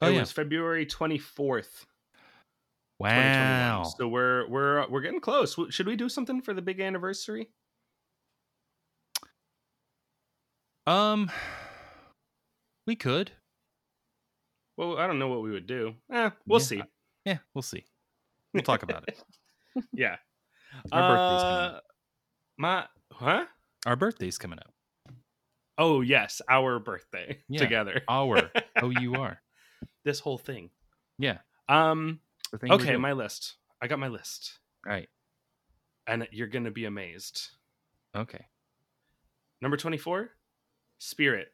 Oh, it yeah. was February 24th. Wow. 2021. So we're we're we're getting close. Should we do something for the big anniversary? Um, we could. Well, I don't know what we would do. Eh, we'll Yeah. see. Yeah, we'll see. We'll talk about it. [laughs] Yeah. Our birthday's coming Uh, my huh? Our birthday's coming up. Oh yes, our birthday Yeah, together. Our [laughs] O U R. this whole thing. Yeah. Um. Thing Okay, my list. I got my list, All right. and you're gonna be amazed. Okay. Number twenty-four, Spirit,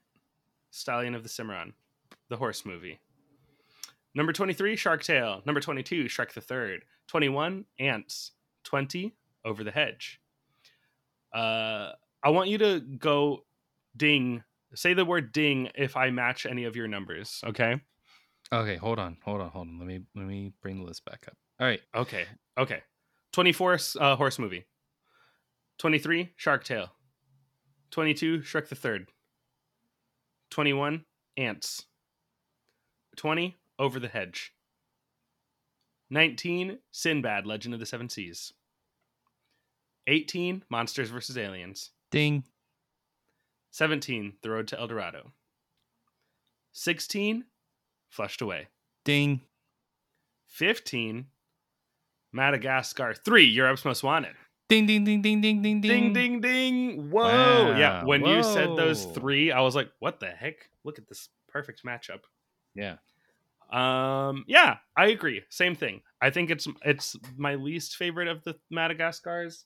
Stallion of the Cimarron, the horse movie. Number twenty-three, Shark Tale. Number twenty-two, Shrek the Third. Twenty-one, Antz. Twenty, Over the Hedge. Uh, I want you to go ding. Say the word ding if I match any of your numbers. Okay. Okay, hold on, hold on, hold on. Let me let me bring the list back up. All right. Okay. Okay. 24 uh, horse movie. 23 Shark Tale. 22 Shrek the Third. 21 Antz. 20 Over the Hedge. 19 Sinbad Legend of the Seven Seas. 18 Monsters vs Aliens. Ding. 17 The Road to El Dorado. 16 Flushed Away. Ding. 15 Madagascar 3 Europe's Most Wanted. Ding ding ding ding ding ding Ding ding ding. Ding. Whoa. yeah, Wow, when you said those 3, I was like, what the heck? Look at this perfect matchup. Yeah. Um yeah, I agree. Same thing. I think it's it's my least favorite of the Madagascars.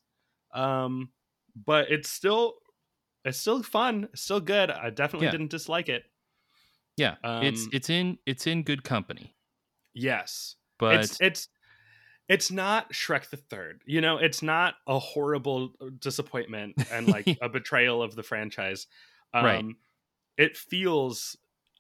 Um but it's still it's still fun, it's still good. I definitely Yeah. didn't dislike it. Yeah. it's Um, it's in it's in good company. Yes. But it's it's it's not Shrek the Third. You know, it's not a horrible disappointment and like [laughs] a betrayal of the franchise. Um, Right. It feels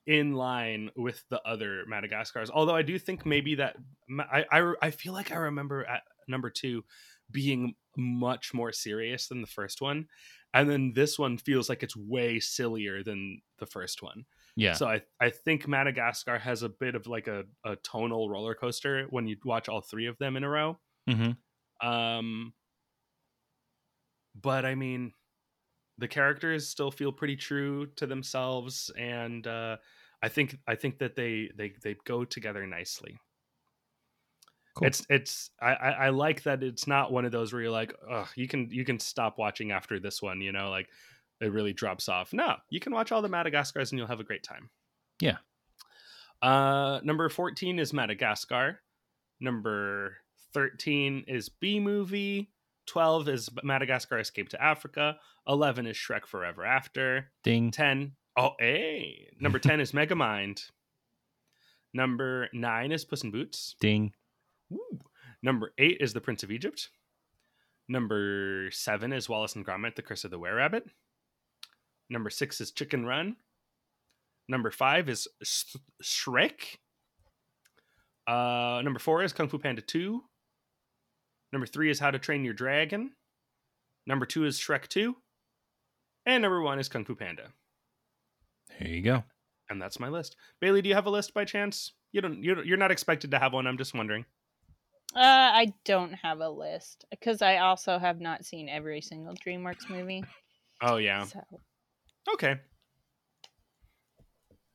in line with the other Madagascars. Although I do think maybe that I I, I feel like I remember at number two being much more serious than the first one, and then this one feels like it's way sillier than the first one. Yeah. So I I think Madagascar has a bit of like a, a tonal roller coaster when you watch all three of them in a row. Mhm. Um but I mean the characters still feel pretty true to themselves and uh I think I think that they they they go together nicely. Cool. It's it's I, I I like that it's not one of those where you're like, oh, you can you can stop watching after this one, you know, like it really drops off. No, you can watch all the Madagascars and you'll have a great time. Yeah. Uh, number 14 is Madagascar. Number 13 is Bee movie. 12 is Madagascar Escape to Africa. 11 is Shrek Forever After. Ding. 10. Oh, hey. Number [laughs] 10 is Megamind. Number 9 is Puss in Boots. Ding. Ooh. Number 8 is The Prince of Egypt. Number 7 is Wallace and Gromit, The Curse of the Were Rabbit. Number 6 is Chicken Run. Number 5 is Sh- Shrek. Uh, number 4 is Kung Fu Panda 2. Number 3 is How to Train Your Dragon. Number 2 is Shrek 2. And number 1 is Kung Fu Panda. There you go. And that's my list. Bailey, do you have a list by chance? You don't. You're, you're not expected to have one. I'm just wondering. Uh, I don't have a list because I also have not seen every single DreamWorks movie. Oh yeah. So Okay.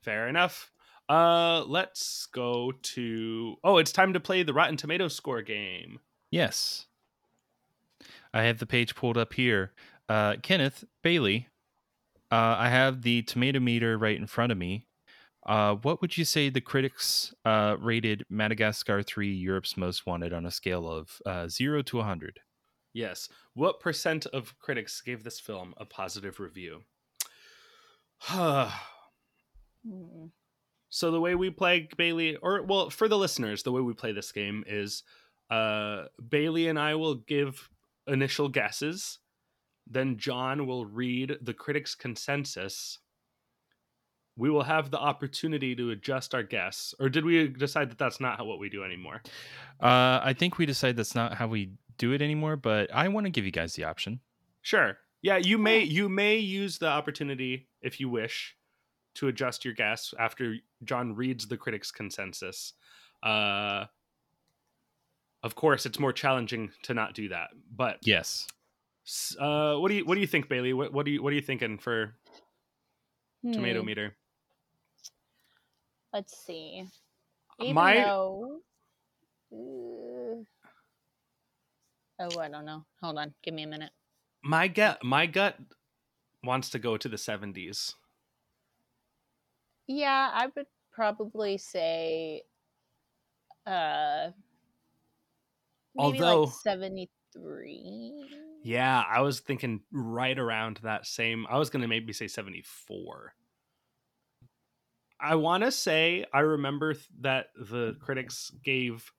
Fair enough. Uh, let's go to. Oh, it's time to play the Rotten Tomato score game. Yes. I have the page pulled up here. Uh, Kenneth Bailey, uh, I have the tomato meter right in front of me. Uh, what would you say the critics uh, rated Madagascar 3 Europe's Most Wanted on a scale of uh, 0 to 100? Yes. What percent of critics gave this film a positive review? [sighs] mm, So the way we play Bailey, or well, for the listeners, the way we play this game is uh, Bailey and I will give initial guesses. then John will read the critics' consensus. We will have the opportunity to adjust our guess, or did we decide that that's not how, what we do anymore? Uh, I think we decided that's not how we do it anymore, but I want to give you guys the option. Sure. Yeah, you may you may use the opportunity if you wish to adjust your guess after John reads the critics' consensus. Uh, of course, it's more challenging to not do that, but Yes. uh, what do you what do you think, Bailey? What what do you what are you thinking for tomato Hmm, meter? Let's see. Even My- though. Uh, oh, I don't know. Hold on. Give me a minute. My gut my gut wants to go to the seventies. Yeah, I would probably say. Uh, maybe Although- like 73. Yeah, I was thinking right around that same. I was gonna maybe say seventy four. I want to say I remember th- that the critics gave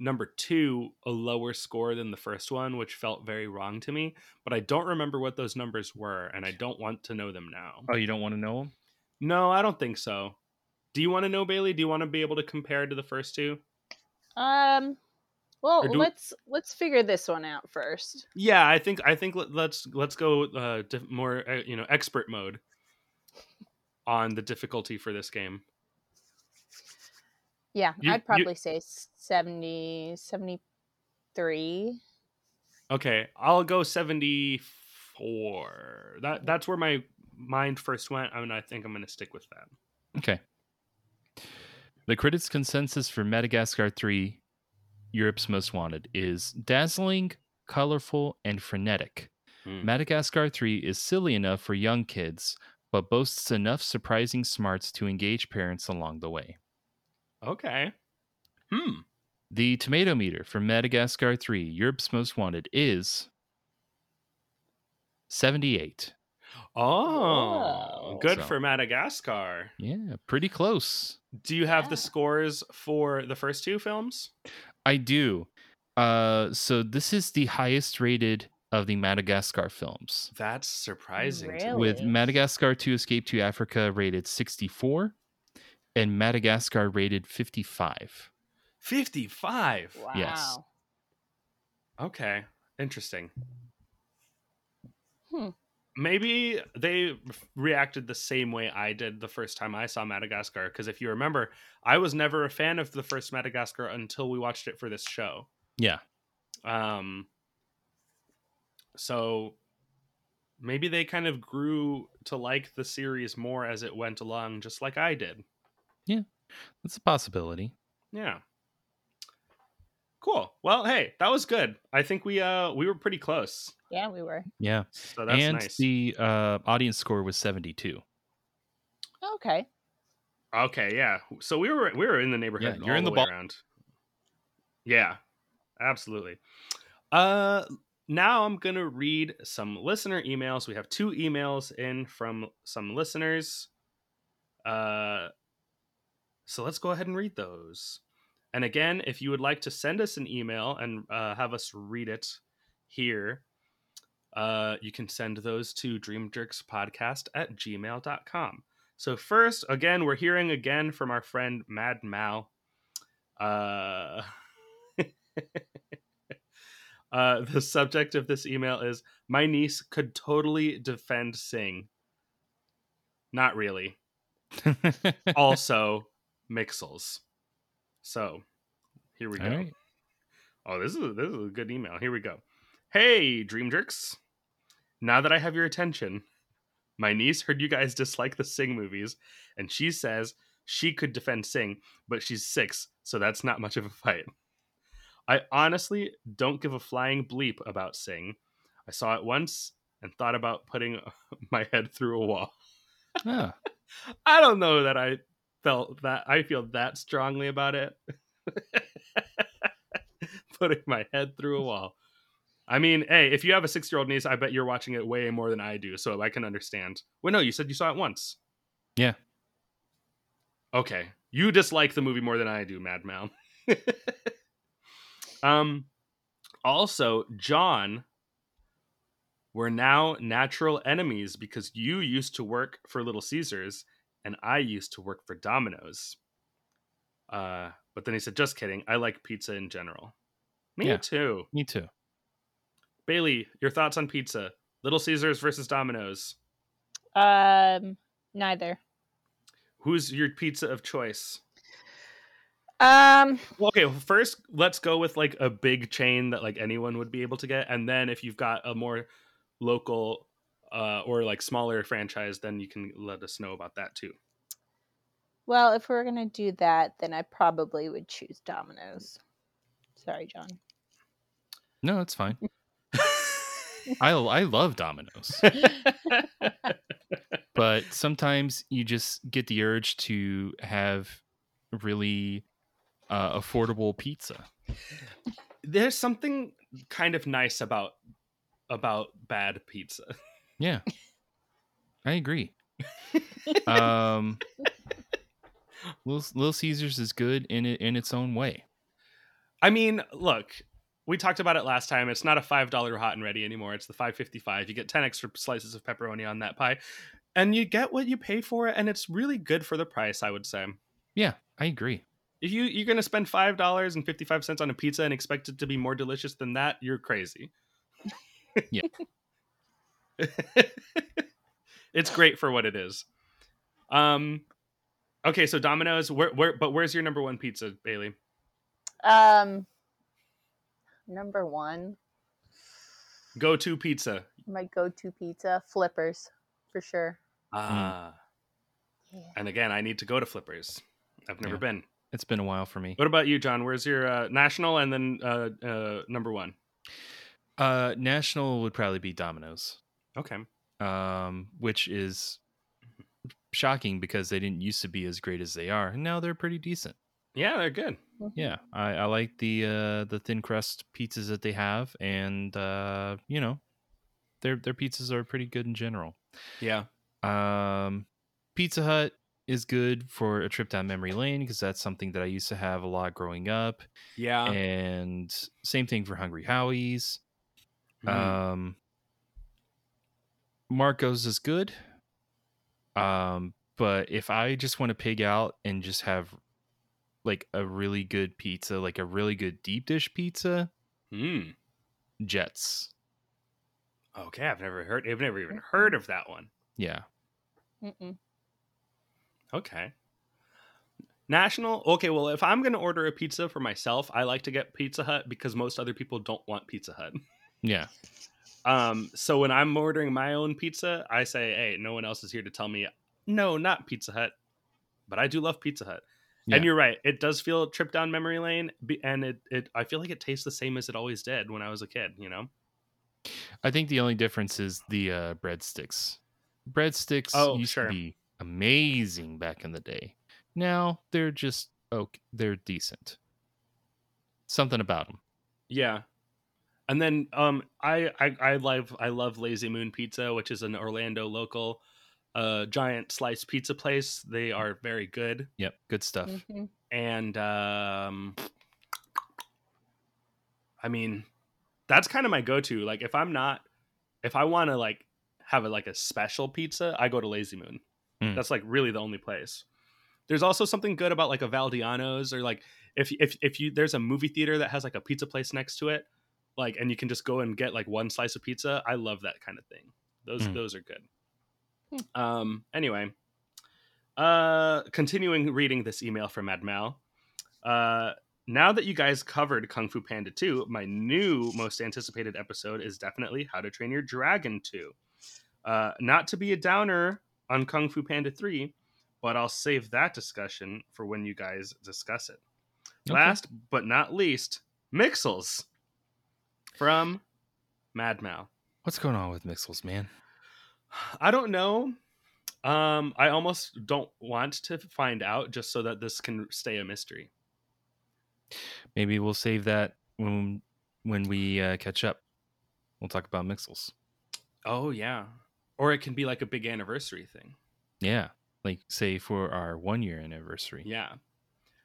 number two a lower score than the first one, which felt very wrong to me. But I don't remember what those numbers were, and I don't want to know them now. Oh, you don't want to know them? No, I don't think so. Do you want to know, Bailey? Do you want to be able to compare to the first two? Um, well, let's let's figure this one out first. Yeah, I think I think let- let's let's go uh, diff- more uh, you know expert mode on the difficulty for this game. Yeah, You- I'd you- probably say 70, 73. Okay, I'll go seventy four. That that's where my mind first went, and I think I'm going to stick with that. Okay. The critics' consensus for Madagascar 3, Europe's Most Wanted, is dazzling, colorful, and frenetic. Hmm. Madagascar 3 is silly enough for young kids, but boasts enough surprising smarts to engage parents along the way. Okay. Hmm. The tomato meter for Madagascar 3, Europe's Most Wanted, is 78. Oh, good So- for Madagascar. Yeah, pretty close. Do you have the scores for the first two films? I do. Uh, so this is the highest rated of the Madagascar films. That's surprising. to me. With Madagascar 2 Escape to Africa rated 64 and Madagascar rated 55. 55. Wow. Yes. Okay. Interesting. Hmm. Maybe they reacted the same way I did the first time I saw Madagascar. Because if you remember, I was never a fan of the first Madagascar until we watched it for this show. Yeah. Um, so maybe they kind of grew to like the series more as it went along, just like I did. Yeah. That's a possibility. Yeah. Cool. Well, hey, that was good. I think we uh we were pretty close. Yeah, we were. Yeah. So that's and nice. the uh, audience score was 72. Okay. Okay, yeah. So we were we were in the neighborhood. Yeah, you're all in the way ball- around. Yeah, absolutely. Uh, now I'm gonna read some listener emails. We have two emails in from some listeners. Uh, so let's go ahead and read those. And again, if you would like to send us an email and uh, have us read it here, uh, you can send those to dreamjerkspodcast at gmail.com. So first, again, we're hearing again from our friend Mad Mal. Uh, [laughs] uh, the subject of this email is my niece could totally defend Sing. Not really. [laughs] also, Mixels. So here we go. All right. Oh, this is this is a good email. Here we go. Hey, Dream Jerks. Now that I have your attention, my niece heard you guys dislike the Sing movies, and she says she could defend Sing, but she's six, so that's not much of a fight. I honestly don't give a flying bleep about Sing. I saw it once and thought about putting [laughs] my head through a wall. Ah, [laughs] I don't know that I felt that I feel that strongly about it. [laughs] Putting my head through a wall. I mean, hey, if you have a six year old niece, I bet you're watching it way more than I do, so I can understand. Well, no, you said you saw it once. yeah. Okay. You dislike the movie more than I do, Mad Mal. [laughs] um also, John We're now natural enemies because you used to work for Little Caesars and I used to work for Domino's. Uh, but then he said, just kidding. I like pizza in general. Me Yeah. too. Me too. Bailey, your thoughts on pizza? Little Caesars versus Domino's. Um, neither. Who's your pizza of choice? Um, Well, okay, well, first let's go with like a big chain that like anyone would be able to get, and then if you've got a more local uh, or like smaller franchise, then you can let us know about that too. well, if we're gonna do that, then I probably would choose Domino's. Sorry, John. No, it's fine. [laughs] [laughs] I I love Domino's, [laughs] but sometimes you just get the urge to have really uh, affordable pizza. There's something kind of nice about about bad pizza. Yeah, I agree. [laughs] um, Little, Little Caesars is good in it in its own way. I mean, look, we talked about it last time. It's not a five dollar hot and ready anymore. It's the five fifty five. You get ten extra slices of pepperoni on that pie, and you get what you pay for it, and it's really good for the price. I would say. Yeah, I agree. If you you're gonna spend five dollars and fifty five cents on a pizza and expect it to be more delicious than that, you're crazy. [laughs] Yeah. [laughs] it's great for what it is. Um, okay, so Domino's. Where where but where's your number one pizza, Bailey? Um, number one, Go to pizza. my go-to pizza, Flippers, for sure. Ah. And again, I need to go to Flippers. I've never Yeah. been. It's been a while for me. What about you, John? Where's your uh, national and then uh, uh, number one? Uh, national would probably be Domino's. Okay. Um, which is shocking because they didn't used to be as great as they are, and now they're pretty decent. Yeah, they're good. Yeah, I, I like the uh, the thin crust pizzas that they have, and uh, you know, their their pizzas are pretty good in general. Yeah. Um, Pizza Hut is good for a trip down memory lane because that's something that I used to have a lot growing up. Yeah. and same thing for Hungry Howie's. Mm. Um, Marco's is good. Um, but if I just want to pig out and just have like a really good pizza, like a really good deep dish pizza, Mm. Jets. Okay, I've never heard. I've never even heard of that one. Yeah. Mm-mm. Okay. National. Okay, well, if I'm going to order a pizza for myself, I like to get Pizza Hut because most other people don't want Pizza Hut. Yeah. Um, so when I'm ordering my own pizza, I say, "Hey, no one else is here to tell me no, not Pizza Hut." But I do love Pizza Hut. Yeah. And you're right. It does feel a trip down memory lane, and it, it I feel like it tastes the same as it always did when I was a kid. You know? I think the only difference is the uh, breadsticks. Breadsticks Oh, used sure. to be amazing back in the day. Now they're just okay. They're decent. Something about them. Yeah. And then um I, I I love I love Lazy Moon Pizza, which is an Orlando local uh giant slice pizza place. They are very good. Yep, good stuff. Mhm. And um I mean that's kind of my go-to. Like if I'm not if I want to like have a, like a special pizza, I go to Lazy Moon. Mm. That's like really the only place. There's also something good about like a Valdiano's or like if if if you there's a movie theater that has like a pizza place next to it, like and you can just go and get like one slice of pizza. I love that kind of thing. Those Mm. those are good. Um anyway, uh continuing reading this email from Mad Mal. Uh now that you guys covered Kung Fu Panda 2, my new most anticipated episode is definitely How to Train Your Dragon 2. Uh, not to be a downer on Kung Fu Panda 3, but I'll save that discussion for when you guys discuss it. Okay. Last but not least, Mixels from Mad Mal. What's going on with Mixels, man? I don't know. Um, I almost don't want to find out just so that this can stay a mystery. Maybe we'll save that when when we uh, catch up. We'll talk about Mixels. Oh yeah. Or it can be like a big anniversary thing. Yeah, like say for our one year anniversary. Yeah.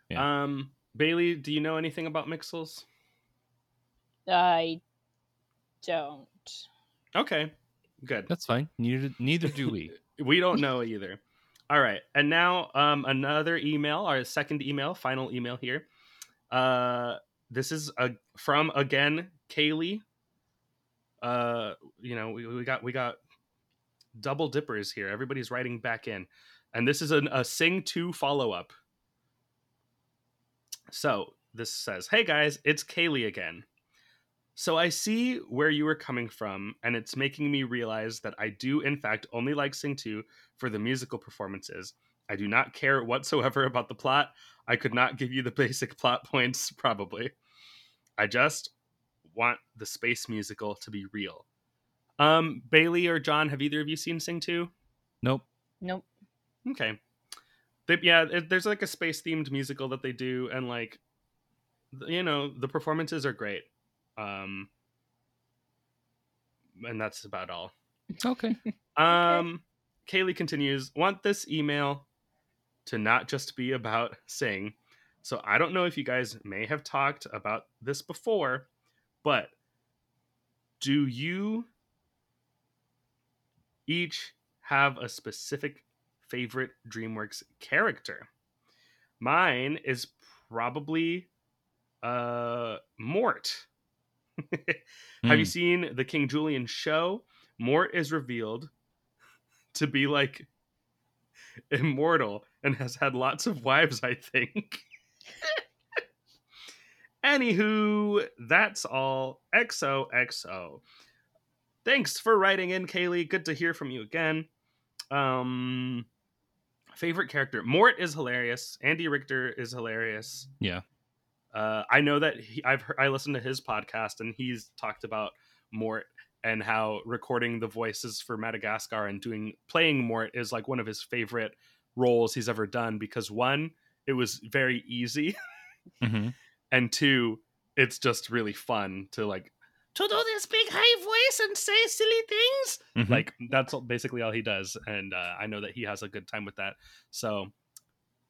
Yeah. Um, Bailey, do you know anything about Mixels? I don't. Okay, good. That's fine. Neither neither do we. [laughs] we don't know either. All right, and now um, another email, our second email, final email here. Uh, this is a, from again Kaylee. Uh, you know, we, we got we got double dippers here. Everybody's writing back in, and this is an, a Sing Two follow up. So this says, "Hey guys, it's Kaylee again." So I see where you were coming from, and it's making me realize that I do, in fact, only like Sing 2 for the musical performances. I do not care whatsoever [laughs] about the plot. I could not give you the [laughs] basic plot points, probably. I just want the space musical to be real. Um, Bailey or John, have either of you seen Sing 2? Nope. Nope. Okay. They, yeah, it, there's like a space themed musical that they do, and like, you know, the performances are great. Um, and that's about all. [laughs] Okay. Um, Kaylee continues, want this email to not just be about Sing. So I don't know if you guys may have talked about this before, but do you each have a specific favorite DreamWorks character? Mine is probably uh Mort. [laughs] Have you Hmm. seen the King Julien show? Mort is revealed to be like [laughs] immortal and has had lots of wives, I think. [laughs] Anywho, that's all. XOXO. Thanks for writing in, Kaylee. Good to hear from you again. Um, favorite character Mort is hilarious. Andy Richter is hilarious. Yeah. Uh, I know that he, I've heard, I listened to his podcast and he's talked about Mort and how recording the voices for Madagascar and doing playing Mort is like one of his favorite roles he's ever done because one, it was very easy, hmm [laughs] and two, it's just really fun to like to do this big high voice and say silly things. Mhm. Like that's basically all he does, and uh, I know that he has a good time with that. So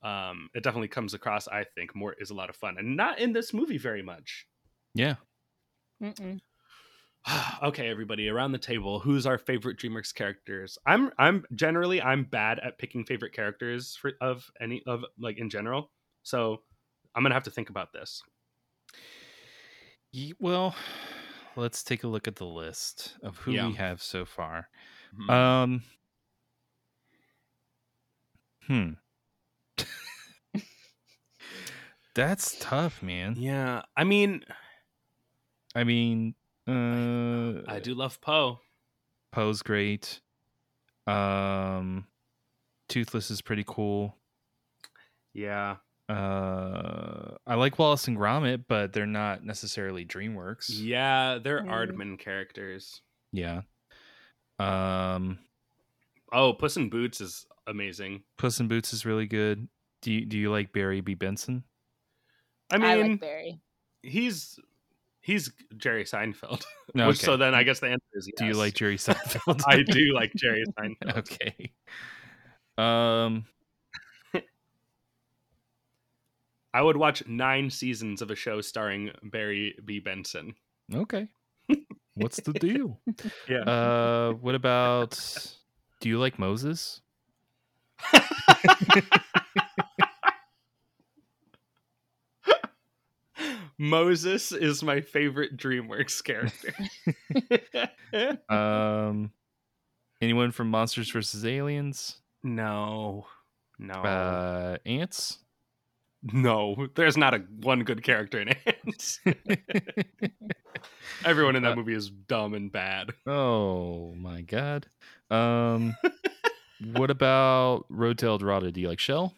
um, it definitely comes across. I think Mort is a lot of fun, and not in this movie very much. Yeah. Mm-mm. [sighs] okay, everybody around the table, who's our favorite DreamWorks characters? I'm I'm generally I'm bad at picking favorite characters for of any of like in general. So I'm gonna have to think about this. Well, let's take a look at the list of who Yeah. we have so far. Mhm. Um. Hmm. That's tough, man. Yeah, I mean, I mean, uh, I do love Po. Po's great. Um, Toothless is pretty cool. Yeah, Uh, I like Wallace and Gromit, but they're not necessarily DreamWorks. yeah, they're Mm. Aardman characters. Yeah. Um, Oh, Puss in Boots is amazing. Puss in Boots is really good. Do you, do you like Barry B. Benson? I I mean, like Barry. he's he's Jerry Seinfeld. No, [laughs] Which, okay. so then I guess the answer is yes. Do you like Jerry Seinfeld? [laughs] I do like Jerry [laughs] Seinfeld. okay. Um, I would watch nine seasons of a show starring Barry B. Benson. okay. What's the deal? Yeah. Uh, what about? Do you like Moses? Moses is my favorite DreamWorks character. [laughs] [laughs] Um, anyone from Monsters vs. Aliens? no, no, Uh, antz? no. There's not a one good character in Antz. [laughs] Everyone in that Uh, movie is dumb and bad. Oh my god. Um, what about Road to El Dorado? Do you like Chel?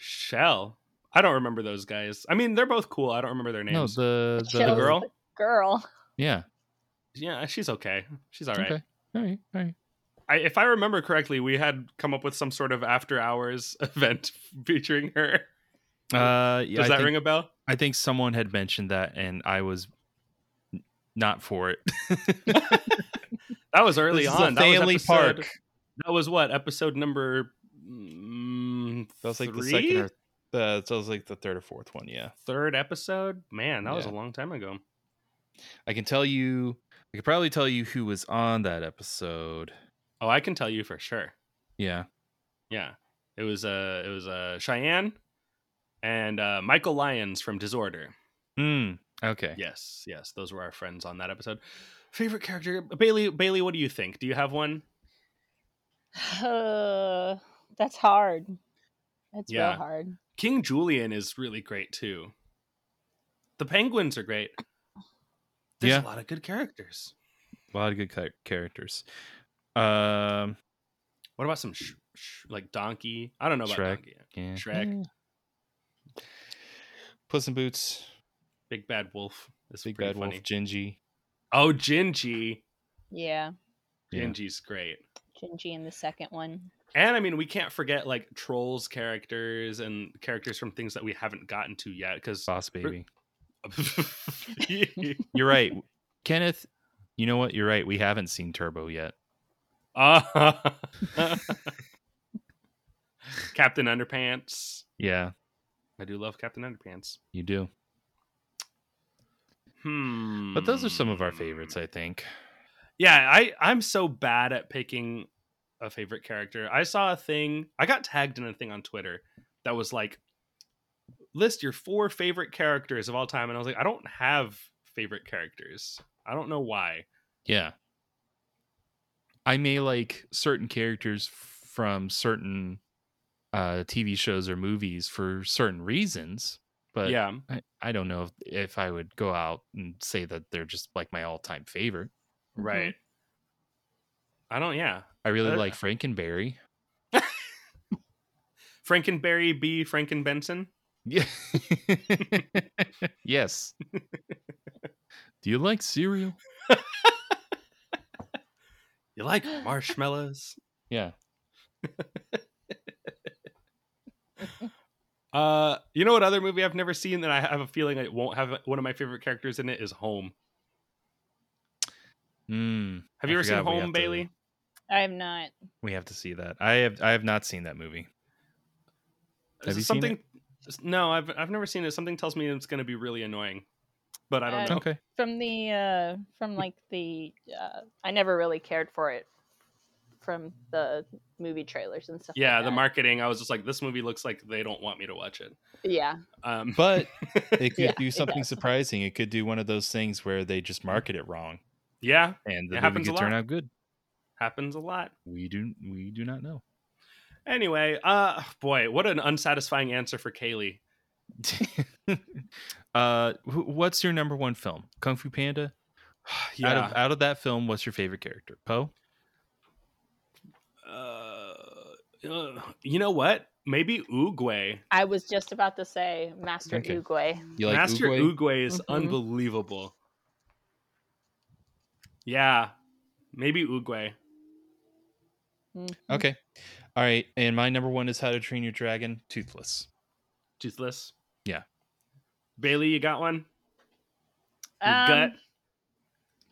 Chel. I don't remember those guys. I mean, they're both cool. I don't remember their No, names. the the, girl? the girl. [laughs] yeah. Yeah, she's okay. She's all right. Okay. All right. All right. I, if I remember correctly, we had come up with some sort of after hours [laughs] event featuring her. Uh, yeah, Does I that think, ring a bell? I think someone had mentioned that, and I was not for it. [laughs] That was early This is a on. That was episode- park. That was what episode number. Mm, That was like the second or the that was like the third or fourth one. Yeah, third episode. Man, that was a long time ago. I can tell you I could probably tell you who was on that episode. Oh, I can tell you for sure. Yeah. Yeah, it was uh, it was uh, Cheyenne and uh, Michael Lyons from Disorder. Hmm. Okay. Yes, yes, those were our friends on that episode. Favorite character, Bailey. Bailey, what do you think? Do you have one? Uh, [sighs] that's hard. That's Yeah. real hard. King Julien is really great too. The Penguins are great. There's Yeah. a lot of good characters. A lot of good cha- characters. Um, What about some sh- sh- like Donkey? I don't know about Shrek. Donkey. Yeah. Shrek, Puss in Boots, Big Bad Wolf. Is Big pretty Bad funny. Wolf, Gingy. Oh, Gingy. Yeah, Yeah. Gingy's great. Gingy in the second one. And I mean, we can't forget like trolls characters and characters from things that we haven't gotten to yet. Because Boss Baby. [laughs] You're right, Kenneth. You know what? You're right. We haven't seen Turbo yet. Ah. [laughs] Captain Underpants. Yeah, I do love Captain Underpants. you do. Hmm. But those are some of our favorites, I think. Yeah, I I'm so bad at picking a favorite character. I saw a thing. I got tagged in a thing on Twitter that was like list your four favorite characters of all time and I was like I don't have favorite characters. I don't know why. Yeah. I may like certain characters from certain uh TV shows or movies for certain reasons, but yeah. I, I don't know if, if I would go out and say that they're just like my all-time favorite. Right. I don't yeah. I really Uh, like Frankenberry. [laughs] Frankenberry B. Franken Benson. Yeah. [laughs] yes. [laughs] Do you like cereal? You like marshmallows? Yeah. Uh, you know what other movie I've never seen that I have a feeling it won't have one of my favorite characters in it is Home. Mm, Have you I ever seen Home, have to- Bailey? I have not. we have to see that. I have I have not seen that movie. Have Is you it seen something? No, I've I've never seen it. Something tells me it's going to be really annoying, but I don't Uh, know. Okay. From the uh from like the uh I never really cared for it from the movie trailers and stuff. like Yeah, the that. marketing. I was just like, this movie looks like they don't want me to watch it. Yeah. Um, But [laughs] it could Yeah, do something does. surprising. It could do one of those things where they just market it wrong yeah, and the It movie happens a could turn out good. Happens a lot. We do we do not know. Anyway, uh, boy, what an unsatisfying answer for Kaylee. [laughs] uh what's your number one film? Kung Fu Panda? Yeah, [sighs] Out of out of that film, what's your favorite character? Po? uh, uh, you know what? Maybe Oogway. I was just about to say Master Okay. Oogway. You like Master Oogway? Oogway is Mhm. unbelievable. Yeah, maybe Oogway. Mhm. Okay. All right. And my number one is How to Train Your Dragon, Toothless. Toothless. Yeah. Bailey, you got one? Your Um, gut?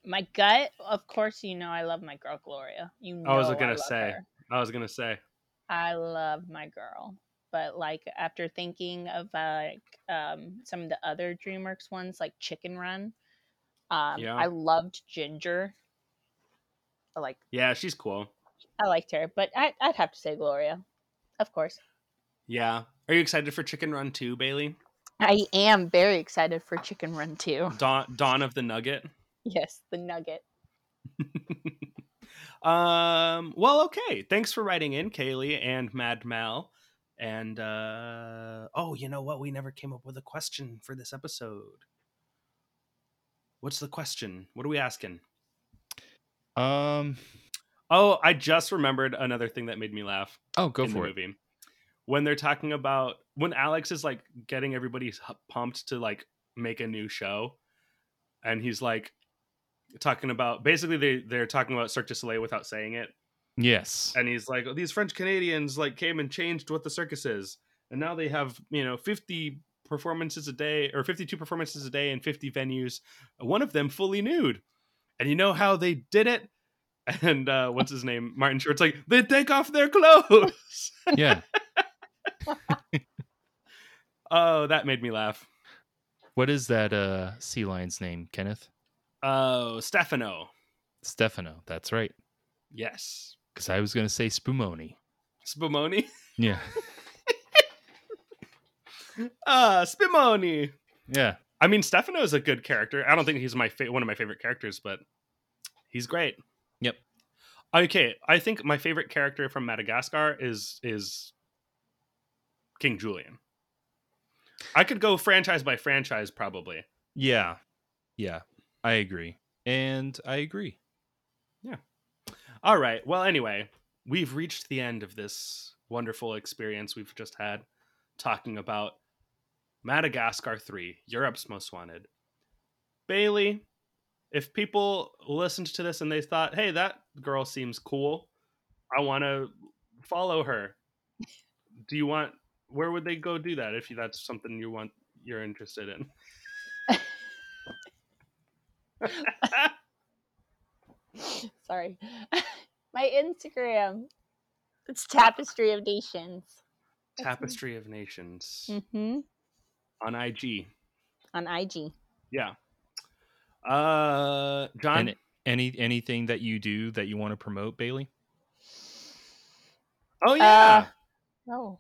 My gut, of course, you know I love my girl Gloria. You know I was gonna say. her. I was gonna say. I love my girl. But like after thinking of like um some of the other DreamWorks ones like Chicken Run, um Yeah. I loved Ginger. I like Yeah, she's cool. I liked her, but I I'd have to say Gloria. Of course. Yeah. Are you excited for Chicken Run 2, Bailey? I am very excited for Chicken Run too. Dawn Dawn of the Nugget. Yes, the nugget. [laughs] Um, well, okay. Thanks for writing in, Kaylee and Mad Mal. And uh oh, you know what? We never came up with a question for this episode. What's the question? What are we asking? Um Oh, I just remembered another thing that made me laugh. Oh, go in for the it. movie. When they're talking about when Alex is like getting everybody pumped to like make a new show, and he's like talking about basically they they're talking about Cirque du Soleil without saying it, Yes. and he's like, these French Canadians like came and changed what the circus is, and now they have you know fifty performances a day or fifty two performances a day in fifty venues, one of them fully nude, and you know how they did it. And uh, what's his name? Martin Short's like they take off their clothes. Yeah. [laughs] Oh, that made me laugh. what is that uh sea lion's name, Kenneth? Oh, Stefano. Stefano. That's right. Yes. Because I was going to say Spumoni. Spumoni. Yeah. [laughs] Ah, Spumoni. Yeah. I mean, Stefano is a good character. I don't think he's my fa- one of my favorite characters, but he's great. Okay, I think my favorite character from Madagascar is is King Julien. I could go franchise by franchise probably. Yeah. Yeah. I agree. And I agree. Yeah. All right. Well, anyway, we've reached the end of this wonderful experience we've just had talking about Madagascar 3, Europe's Most Wanted. Bailey, if people listened to this and they thought, hey, that girl seems cool, I want to follow her. Do you want, where would they go do that if that's something you want, you're interested in? [laughs] Sorry. [laughs] My Instagram. It's Tapestry of Nations. Tapestry of Nations Mm-hmm. on IG. On IG. Yeah. Uh, John, And any anything that you do that you want to promote, Bailey? oh yeah, No.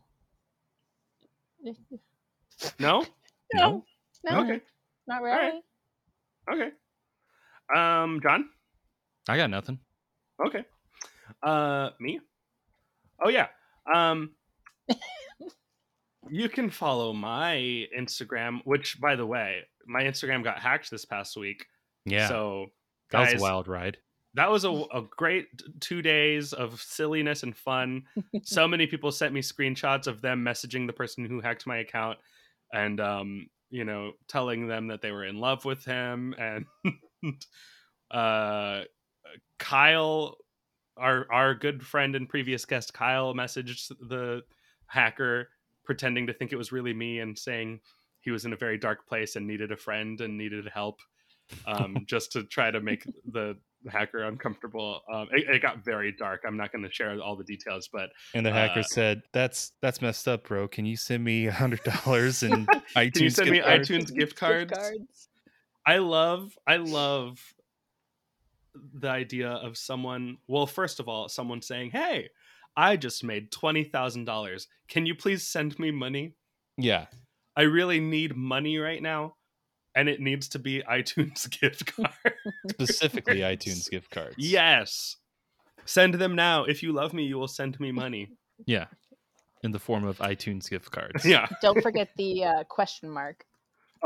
[laughs] no, No. No. okay, Not right. really. okay. Um, John, I got nothing. okay. Uh, me. Oh yeah. Um, [laughs] you can follow my Instagram, which, by the way, my Instagram got hacked this past week. Yeah. So that was a wild ride. that was a, a great two days of silliness and fun. [laughs] so many people sent me screenshots of them messaging the person who hacked my account and um, you know, telling them that they were in love with him [laughs] and uh Kyle our our good friend and previous guest Kyle messaged the hacker pretending to think it was really me and saying he was in a very dark place and needed a friend and needed help um, just to try to make the hacker uncomfortable. Um, it, it got very dark. I'm not going to share all the details, but And the hacker uh, said, "That's that's messed up, bro. Can you send me a hundred dollars and iTunes? [laughs] can you send me gift cards?" iTunes gift cards? I love I love the idea of someone well first of all someone saying hey I just made $20,000 can you please send me money Yeah, I really need money right now and it needs to be iTunes [laughs] gift card specifically iTunes gift cards. yes send them now if you love me you will send me money yeah, in the form of iTunes gift cards. yeah [laughs] Don't forget the uh, question mark.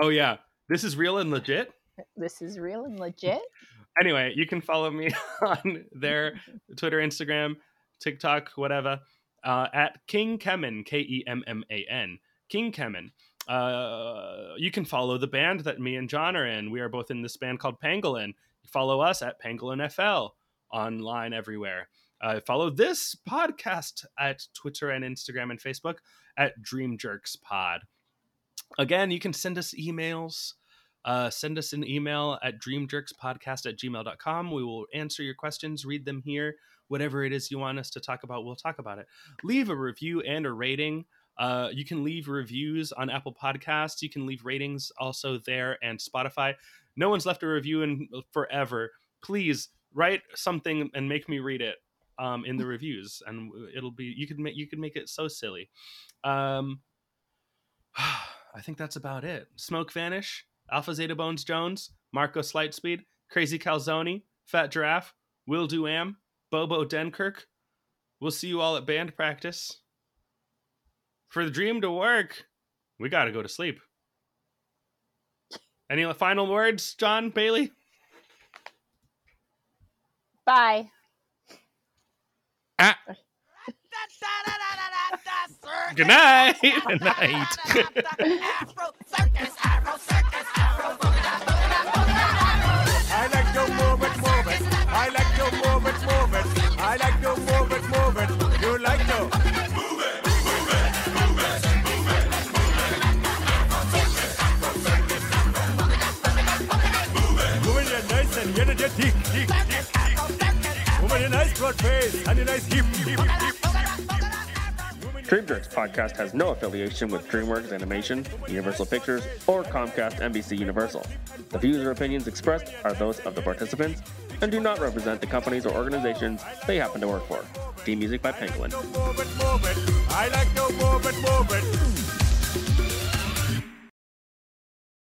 oh yeah this is real and legit This is real and legit. anyway, you can follow me [laughs] on their Twitter, Instagram, TikTok, whatever, uh, at King Kemman, K E M M A N, King Kemman. Uh, you can follow the band that me and John are in. We are both in this band called Pangolin. Follow us at Pangolin FL online everywhere. Uh, follow this podcast at Twitter and Instagram and Facebook at Dream Jerks Pod. Again, you can send us emails uh, send us an email at dreamjerkspodcast at gmail.com. We will answer your questions, read them here. Whatever it is you want us to talk about, we'll talk about it. Leave a review and a rating. Uh, you can leave reviews on Apple Podcasts. You can leave ratings also there and Spotify. No one's left a review in forever. Please write something and make me read it um, in the [laughs] reviews, and it'll be you could make you could make it so silly. Um, [sighs] I think that's about it. Smoke Vanish, Alpha Zeta Bones Jones, Marco Slightspeed, Crazy Calzone, Fat Giraffe, Will Do Am, Bobo Denkirk. We'll see you all at band practice. For the dream to work, we got to go to sleep. Any final words, John Bailey? Bye. Ah. Good night. Good night. Face and your nice hip, hip, hip. Moving your podcast has no affiliation with DreamWorks Animation, Universal Pictures, or Comcast NBC Universal. The views or opinions expressed are those of the participants and do not represent the companies or organizations they happen to work for. Theme music by Penguin.